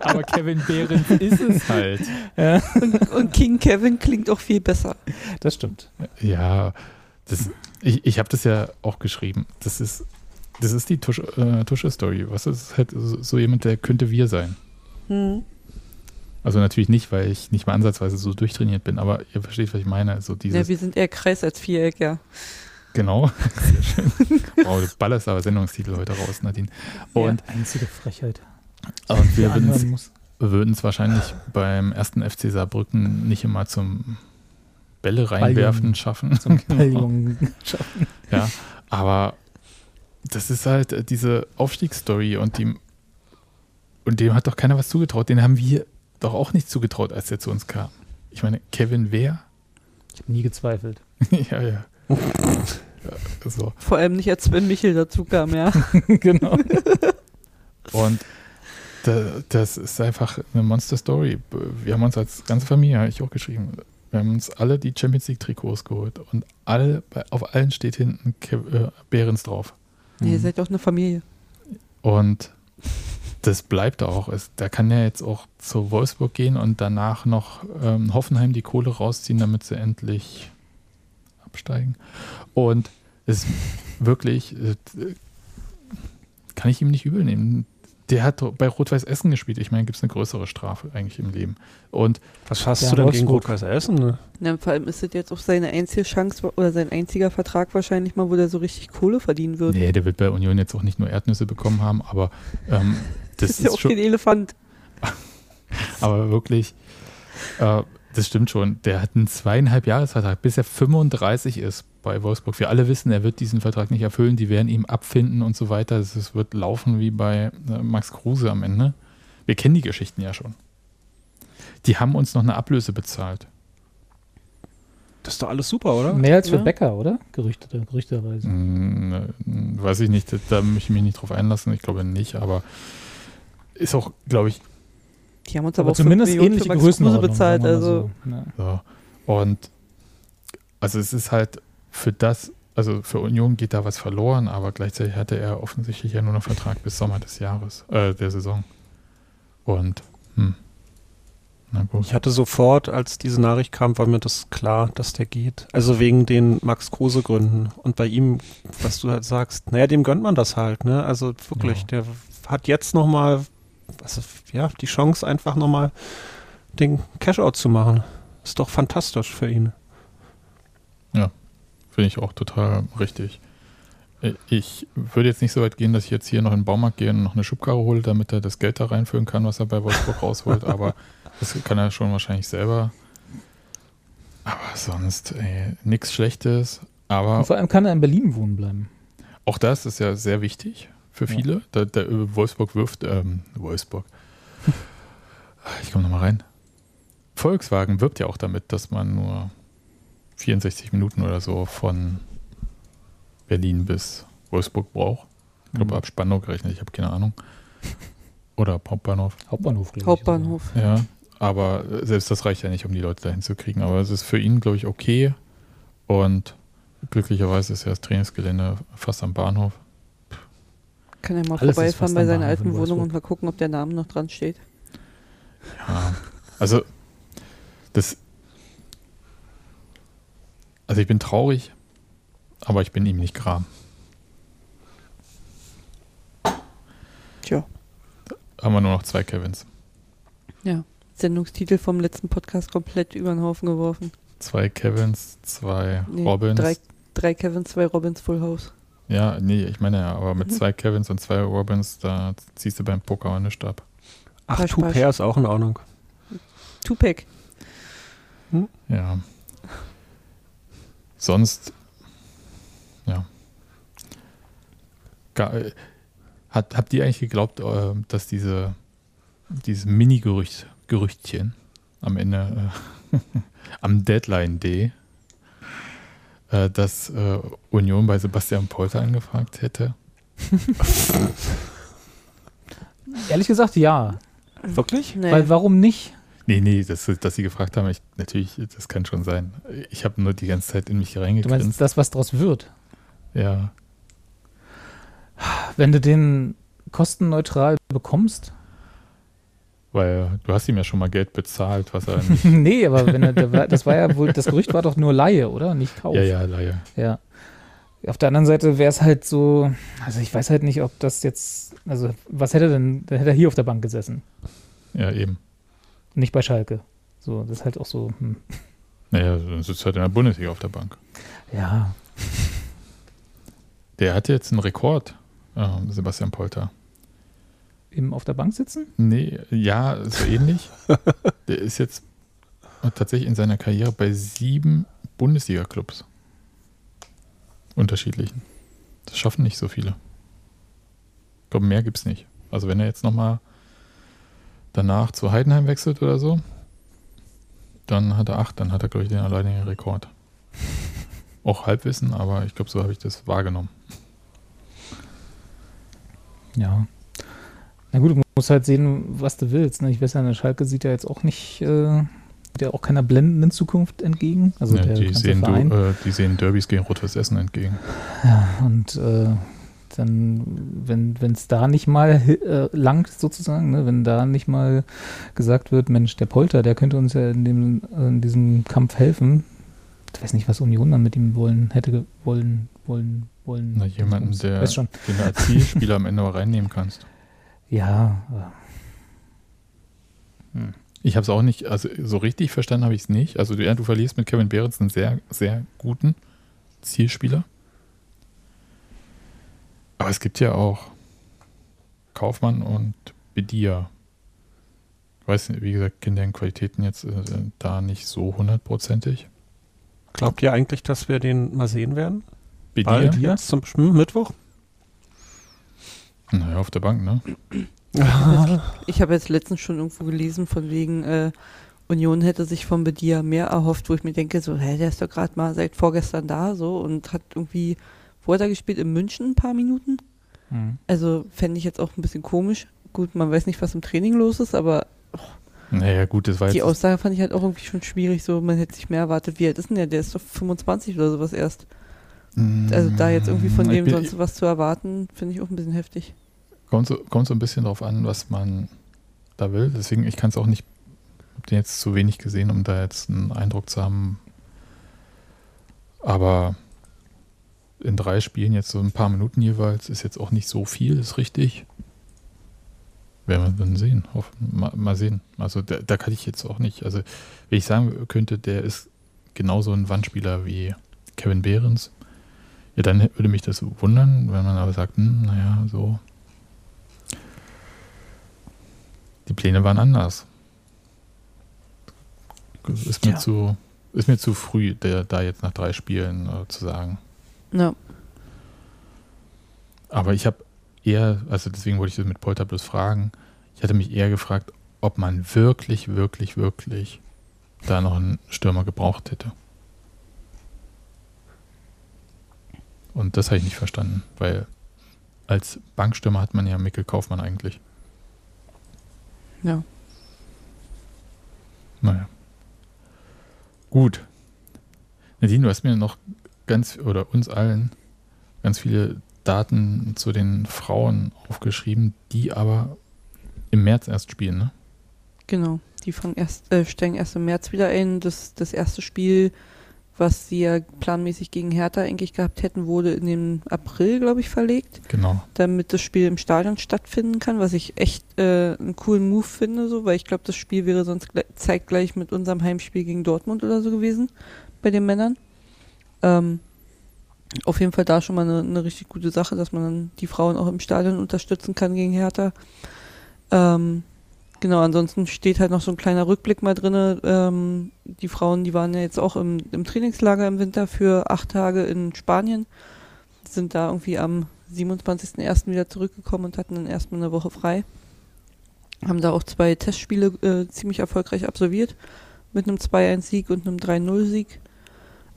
Aber Kevin Behrens ist es halt. ja, Und, und King Kevin klingt auch viel besser. das stimmt. Ja, das, ich, ich habe das ja auch geschrieben. Das ist, das ist die äh, Tusche-Story. Was ist halt so jemand, der könnte wir sein. Hm. Also natürlich nicht, weil ich nicht mal ansatzweise so durchtrainiert bin, aber ihr versteht, was ich meine. So Ja, dieses, wir sind eher Kreis als Viereck, ja. Genau. Sehr schön. Wow, du ballerst aber Sendungstitel heute raus, Nadine. Und, Einzige Frechheit. und wir würden es wahrscheinlich beim ersten FC Saarbrücken nicht immer zum Bälle reinwerfen Balljungen. schaffen. Zum Balljungen schaffen. Ja, aber das ist halt diese Aufstiegsstory und dem und dem hat doch keiner was zugetraut. Den haben wir doch auch nicht zugetraut, als er zu uns kam. Ich meine, Kevin wer? Ich habe nie gezweifelt. ja, ja. Ja so. Vor allem nicht, als Sven Michel dazu kam, ja. genau. Und da, das ist einfach eine Monster-Story. Wir haben uns als ganze Familie, habe ich auch geschrieben, wir haben uns alle die Champions League-Trikots geholt und alle, auf allen steht hinten Kev, äh, Behrens drauf. Nee, ihr seid doch eine Familie. Und das bleibt auch. Es, da kann er jetzt auch zu Wolfsburg gehen und danach noch ähm, Hoffenheim die Kohle rausziehen, damit sie endlich absteigen. Und es ist wirklich, äh, kann ich ihm nicht übel nehmen. Der hat bei Rot-Weiß Essen gespielt. Ich meine, gibt es eine größere Strafe eigentlich im Leben. Und Was hast Ja, du denn gegen. Rot-Weiß Essen? Ne? Ja, vor allem ist das jetzt auch seine einzige Chance oder sein einziger Vertrag wahrscheinlich mal, wo der so richtig Kohle verdienen wird. nee, der wird bei Union jetzt auch nicht nur Erdnüsse bekommen haben, aber ähm, das ist ja auch schon, kein Elefant. Aber wirklich, äh, das stimmt schon. Der hat einen zweieinhalb Jahresvertrag, bis er 35 ist bei Wolfsburg. Wir alle wissen, er wird diesen Vertrag nicht erfüllen. Die werden ihm abfinden und so weiter. Es wird laufen wie bei äh, Max Kruse am Ende. Wir kennen die Geschichten ja schon. Die haben uns noch eine Ablöse bezahlt. Das ist doch alles super, oder? Mehr als für Ja. Becker, oder? Gerüchte, gerüchteweise. Hm, äh, weiß ich nicht, da möchte ich mich nicht drauf einlassen. Ich glaube nicht, aber ist auch, glaube ich, Die haben uns Aber aber, auch zumindest ähnliche für Max Kruse Größenordnung. bezahlt. Also so. Ja. So. Und also es ist halt für das, also für Union geht da was verloren, aber gleichzeitig hatte er offensichtlich ja nur noch Vertrag bis Sommer des Jahres, äh, der Saison. Und hm. Na gut. Ich hatte sofort, als diese Nachricht kam, war mir das klar, dass der geht. Also wegen den Max Kruse Gründen. Und bei ihm, was du halt sagst, naja, dem gönnt man das halt, ne? Also wirklich, Ja. der hat jetzt nochmal, also, ja, die Chance einfach nochmal den Cashout zu machen. Ist doch fantastisch für ihn. Finde ich auch total richtig. Äh, Ich würde jetzt nicht so weit gehen, dass ich jetzt hier noch in den Baumarkt gehe und noch eine Schubkarre hole, damit er das Geld da reinfüllen kann, was er bei Wolfsburg rausholt, aber das kann er schon wahrscheinlich selber. Aber sonst, nichts Schlechtes. Aber Und vor allem kann er in Berlin wohnen bleiben. Auch das ist ja sehr wichtig für Ja. viele. Da, da, äh, Wolfsburg wirft, ähm, Wolfsburg. Ich komme nochmal rein. Volkswagen wirbt ja auch damit, dass man nur 64 Minuten oder so von Berlin bis Wolfsburg braucht. Ich glaube, Mhm. ab Spandau gerechnet, ich habe keine Ahnung. Oder Hauptbahnhof. Hauptbahnhof, glaube ich. Hauptbahnhof. Ja, aber äh, selbst das reicht ja nicht, um die Leute dahin zu kriegen. Aber es ist für ihn, glaube ich, okay. Und glücklicherweise ist ja das Trainingsgelände fast am Bahnhof. Kann er mal Alles vorbeifahren bei seiner alten Wohnung und mal gucken, ob der Name noch dran steht. Ja, also das. Also ich bin traurig, aber ich bin ihm nicht gram. Tja. Haben wir nur noch zwei Kevins. Ja. Sendungstitel vom letzten Podcast komplett über den Haufen geworfen. zwei Kevins, zwei Nee, Robins. Drei, drei Kevin, zwei Robins Full House. Ja, nee, ich meine ja, aber mit Mhm. zwei Kevins und zwei Robins, da ziehst du beim Poker auch nicht ab. Ach, Two pasch. Pair ist auch in Ordnung. Tupac. Ja. Sonst, ja. Äh, Hat, habt ihr eigentlich geglaubt, äh, dass diese, dieses Mini-Gerücht, Gerüchtchen am Ende, äh, am Deadline Day, äh, dass äh, Union bei Sebastian Polter angefragt hätte? Ehrlich gesagt, ja. Wirklich? Nee. Weil warum nicht? Nee, nee, dass, dass sie gefragt haben, ich, natürlich, das kann schon sein. Ich habe nur die ganze Zeit in mich Du meinst reingegrinst. das, was daraus wird? Ja, Wenn du den kostenneutral bekommst? Weil du hast ihm ja schon mal Geld bezahlt, was er nicht nee, aber wenn er, das war ja wohl, das Gerücht war doch nur Laie, oder? Nicht Kauf. Ja, ja, Laie. Ja. Auf der anderen Seite wäre es halt so, also ich weiß halt nicht, ob das jetzt, also was hätte er denn, da hätte er hier auf der Bank gesessen, Ja, eben. nicht bei Schalke. So, das ist halt auch so, hm. Naja, dann sitzt halt in der Bundesliga auf der Bank. ja, Der hat jetzt einen Rekord, ähm, Sebastian Polter. Im auf der Bank sitzen? Nee, ja, so ähnlich. Der ist jetzt tatsächlich in seiner Karriere bei sieben Bundesliga-Clubs. Unterschiedlichen. Das schaffen nicht so viele. Ich glaube, mehr gibt es nicht. Also wenn er jetzt nochmal danach zu Heidenheim wechselt oder so, dann hat er acht, dann hat er, glaube ich, den alleinigen Rekord. Auch Halbwissen, aber ich glaube, so habe ich das wahrgenommen. Ja. Na gut, du musst halt sehen, was du willst. Ne? Ich weiß ja, der Schalke sieht ja jetzt auch nicht, äh, ja auch keiner blendenden Zukunft entgegen. Also ja, der die, sehen du, äh, die sehen Derbys gegen Rot-Weiß Essen entgegen. Ja, und äh, dann, wenn es da nicht mal äh, langt, sozusagen, ne, wenn da nicht mal gesagt wird, Mensch, der Polter, der könnte uns ja in, dem, in diesem Kampf helfen. Ich weiß nicht, was Union dann mit ihm wollen, hätte wollen, wollen, wollen. Na, jemanden, der, den als Zielspieler am Ende auch reinnehmen kannst. Ja, aber- Ich habe es auch nicht, also so richtig verstanden habe ich es nicht. Also du, ja, du verlierst mit Kevin Behrens einen sehr, sehr guten Zielspieler. Aber es gibt ja auch Kaufmann und Bedia. Ich weiß nicht, wie gesagt, kenne deren Qualitäten jetzt äh, da nicht so hundertprozentig. Glaubt ihr eigentlich, dass wir den mal sehen werden? Bedia? Jetzt zum hm, Mittwoch? Naja, auf der Bank, ne? Ich habe jetzt letztens schon irgendwo gelesen, von wegen äh, Union hätte sich von Bedia mehr erhofft, wo ich mir denke, so, hä, der ist doch gerade mal seit vorgestern da, so, und hat irgendwie, wo hat er gespielt? In München ein paar Minuten? hm. Also fände ich jetzt auch ein bisschen komisch. Gut, man weiß nicht, was im Training los ist, aber Naja, gut, das war die. Aussage fand ich halt auch irgendwie schon schwierig, so, man hätte sich mehr erwartet. Wie alt ist denn der? Der ist doch 25 oder sowas erst. Also da jetzt irgendwie von dem sonst was zu erwarten, finde ich auch ein bisschen heftig. Kommt so, kommt so ein bisschen drauf an, was man da will. Deswegen, ich kann es auch nicht, habe den jetzt zu wenig gesehen, um da jetzt einen Eindruck zu haben. Aber in drei Spielen jetzt so ein paar Minuten jeweils ist jetzt auch nicht so viel, ist richtig. Werden wir dann sehen. Hoff, mal, mal sehen. Also da, da kann ich jetzt auch nicht. Also, wenn ich sagen könnte, der ist genauso ein Wandspieler wie Kevin Behrens, ja, dann würde mich das wundern, wenn man aber sagt, hm, naja, so. Die Pläne waren anders. Ist mir, Ja. zu, ist mir zu früh, der, da jetzt nach drei Spielen äh, zu sagen. Ja, Aber ich habe eher, also deswegen wollte ich das mit Polter bloß fragen, ich hatte mich eher gefragt, ob man wirklich, wirklich, wirklich da noch einen Stürmer gebraucht hätte. Und das habe ich nicht verstanden, weil als Bankstürmer hat man ja Mikkel Kaufmann eigentlich. ja. Naja. Gut. Nadine, du hast mir noch ganz, oder uns allen, ganz viele Daten zu den Frauen aufgeschrieben, die aber im März erst spielen, ne? Genau. Die fangen erst, äh, steigen erst im März wieder ein. Das, das erste Spiel was sie ja planmäßig gegen Hertha eigentlich gehabt hätten, wurde in den April, glaube ich, verlegt. Genau. Damit das Spiel im Stadion stattfinden kann, was ich echt äh, einen coolen Move finde, so, weil ich glaube, das Spiel wäre sonst zeitgleich mit unserem Heimspiel gegen Dortmund oder so gewesen bei den Männern. Ähm, auf jeden Fall da schon mal eine, eine, richtig gute Sache, dass man dann die Frauen auch im Stadion unterstützen kann gegen Hertha. Ähm, genau, ansonsten steht halt noch so ein kleiner Rückblick mal drin. Ähm, die Frauen, die waren ja jetzt auch im, im, Trainingslager im Winter für acht Tage in Spanien, sind da irgendwie am 27.01. wieder zurückgekommen und hatten dann erstmal eine Woche frei. Haben da auch zwei Testspiele äh, ziemlich erfolgreich absolviert, mit einem 2-1-Sieg und einem 3-0-Sieg.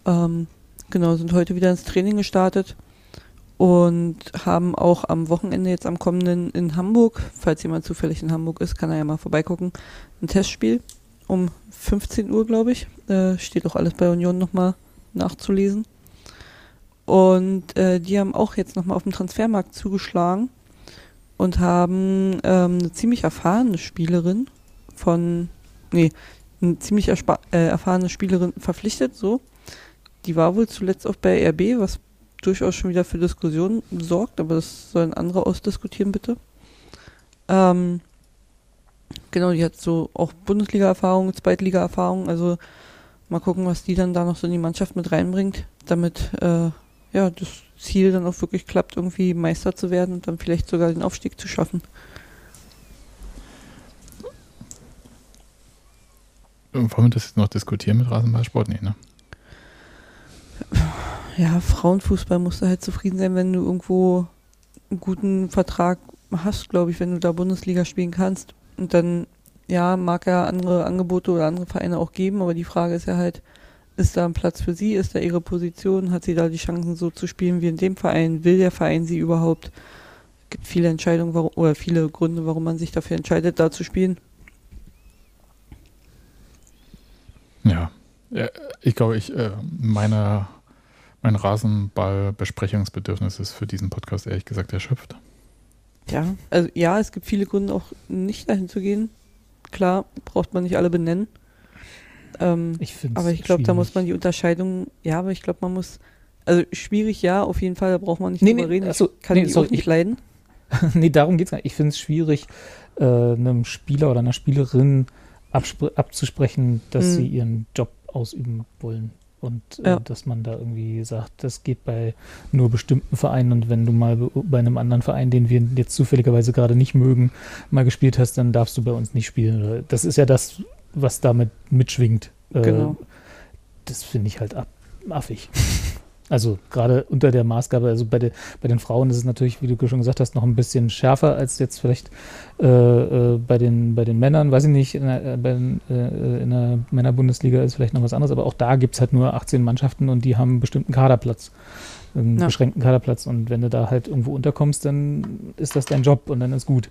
Ähm, Genau, sind heute wieder ins Training gestartet und haben auch am Wochenende jetzt am kommenden in Hamburg, falls jemand zufällig in Hamburg ist, kann er ja mal vorbeigucken, ein Testspiel um 15 Uhr, glaube ich. Äh, steht auch alles bei Union nochmal nachzulesen. Und äh, die haben auch jetzt nochmal auf dem Transfermarkt zugeschlagen und haben ähm, eine ziemlich erfahrene Spielerin von, nee, eine ziemlich äh, erfahrene Spielerin verpflichtet, so, die war wohl zuletzt auch bei RB, was durchaus schon wieder für Diskussionen sorgt, aber das sollen andere ausdiskutieren, bitte. Ähm, genau, die hat so auch Bundesliga-Erfahrung, Zweitliga-Erfahrung, also mal gucken, was die dann da noch so in die Mannschaft mit reinbringt, damit äh, ja das Ziel dann auch wirklich klappt, irgendwie Meister zu werden und dann vielleicht sogar den Aufstieg zu schaffen. Wollen wir das jetzt noch diskutieren mit Rasenballsport? Nee, ne? ja, Frauenfußball musst du halt zufrieden sein, wenn du irgendwo einen guten Vertrag hast, glaube ich, wenn du da Bundesliga spielen kannst. Und dann, ja, mag er andere Angebote oder andere Vereine auch geben, aber die Frage ist ja halt, ist da ein Platz für sie? Ist da ihre Position? Hat sie da die Chancen so zu spielen wie in dem Verein? Will der Verein sie überhaupt? Es gibt viele Entscheidungen warum, oder viele Gründe, warum man sich dafür entscheidet, da zu spielen. Ja, ich glaube, ich, äh, meine mein Rasenball-Besprechungsbedürfnis ist für diesen Podcast ehrlich gesagt erschöpft. Ja, also ja, es gibt viele Gründe auch nicht dahin zu gehen. Klar, braucht man nicht alle benennen. Ähm, ich aber ich glaube, da muss man die Unterscheidung, ja, aber ich glaube, man muss, also schwierig ja, auf jeden Fall, da braucht man nicht nee, drüber nee, reden. Also, ich kann nee, die sorry, auch nicht leiden. nee, darum geht es gar nicht. Ich finde es schwierig, äh, einem Spieler oder einer Spielerin abzusprechen, dass hm. sie ihren Job ausüben wollen und äh, ja. äh, dass man da irgendwie sagt, das geht bei nur bestimmten Vereinen und wenn du mal bei einem anderen Verein, den wir jetzt zufälligerweise gerade nicht mögen, mal gespielt hast, dann darfst du bei uns nicht spielen. Das ist ja das, was damit mitschwingt. Äh, genau. Das finde ich halt affig. Also gerade unter der Maßgabe, also bei, de, bei den Frauen ist es natürlich, wie du schon gesagt hast, noch ein bisschen schärfer als jetzt vielleicht äh, äh, bei, den, bei den Männern. Weiß ich nicht, in der, äh, bei, äh, in der Männerbundesliga ist vielleicht noch was anderes, aber auch da gibt es halt nur 18 Mannschaften und die haben einen bestimmten Kaderplatz, einen ja. beschränkten Kaderplatz. Und wenn du da halt irgendwo unterkommst, dann ist das dein Job und dann ist gut.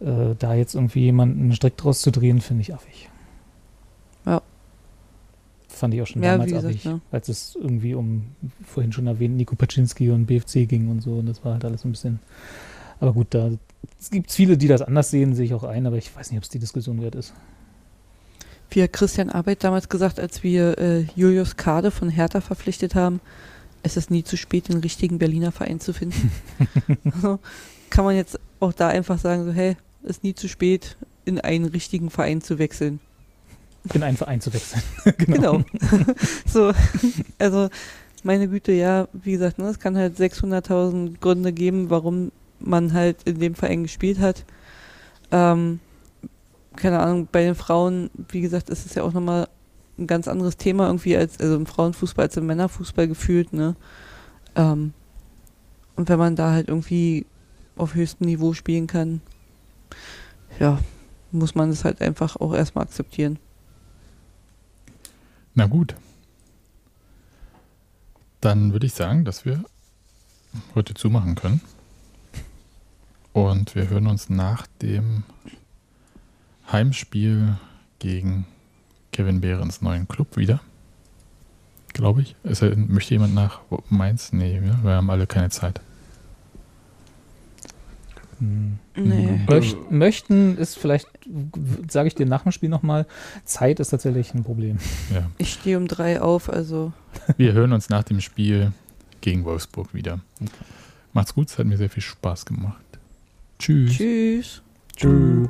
Äh, da jetzt irgendwie jemanden Strick draus zu drehen, finde ich affig. Ja fand ich auch schon ja, damals gesagt, ich, ja. als es irgendwie um, vorhin schon erwähnt, Nico Paczynski und BFC ging und so. Und das war halt alles ein bisschen. Aber gut, da es gibt viele, die das anders sehen, sehe ich auch ein, aber ich weiß nicht, ob es die Diskussion wert ist. Wie hat Christian Arbeit damals gesagt, als wir äh, Julius Kade von Hertha verpflichtet haben, es ist nie zu spät, den richtigen Berliner Verein zu finden. also, kann man jetzt auch da einfach sagen, so, hey, es ist nie zu spät, in einen richtigen Verein zu wechseln in einen Verein zu wechseln. genau. genau. so, also meine Güte, ja, wie gesagt, ne, es kann halt 600.000 Gründe geben, warum man halt in dem Verein gespielt hat. Ähm, keine Ahnung, bei den Frauen, wie gesagt, ist es ja auch nochmal ein ganz anderes Thema irgendwie als, also im Frauenfußball als im Männerfußball gefühlt, ne? Ähm, und wenn man da halt irgendwie auf höchstem Niveau spielen kann, ja, muss man das halt einfach auch erstmal akzeptieren. Na gut. Dann würde ich sagen, dass wir heute zumachen können. Und wir hören uns nach dem Heimspiel gegen Kevin Behrens neuen Club wieder. Glaube ich. Es, möchte jemand nach Mainz? Nee, wir haben alle keine Zeit. Hm. Nee. Möcht, möchten ist vielleicht, sage ich dir nach dem Spiel nochmal, Zeit ist tatsächlich ein Problem. Ja. Ich stehe um drei auf, also Wir hören uns nach dem Spiel gegen Wolfsburg wieder. Macht's gut, es hat mir sehr viel Spaß gemacht. Tschüss. tschüss. Tschüss.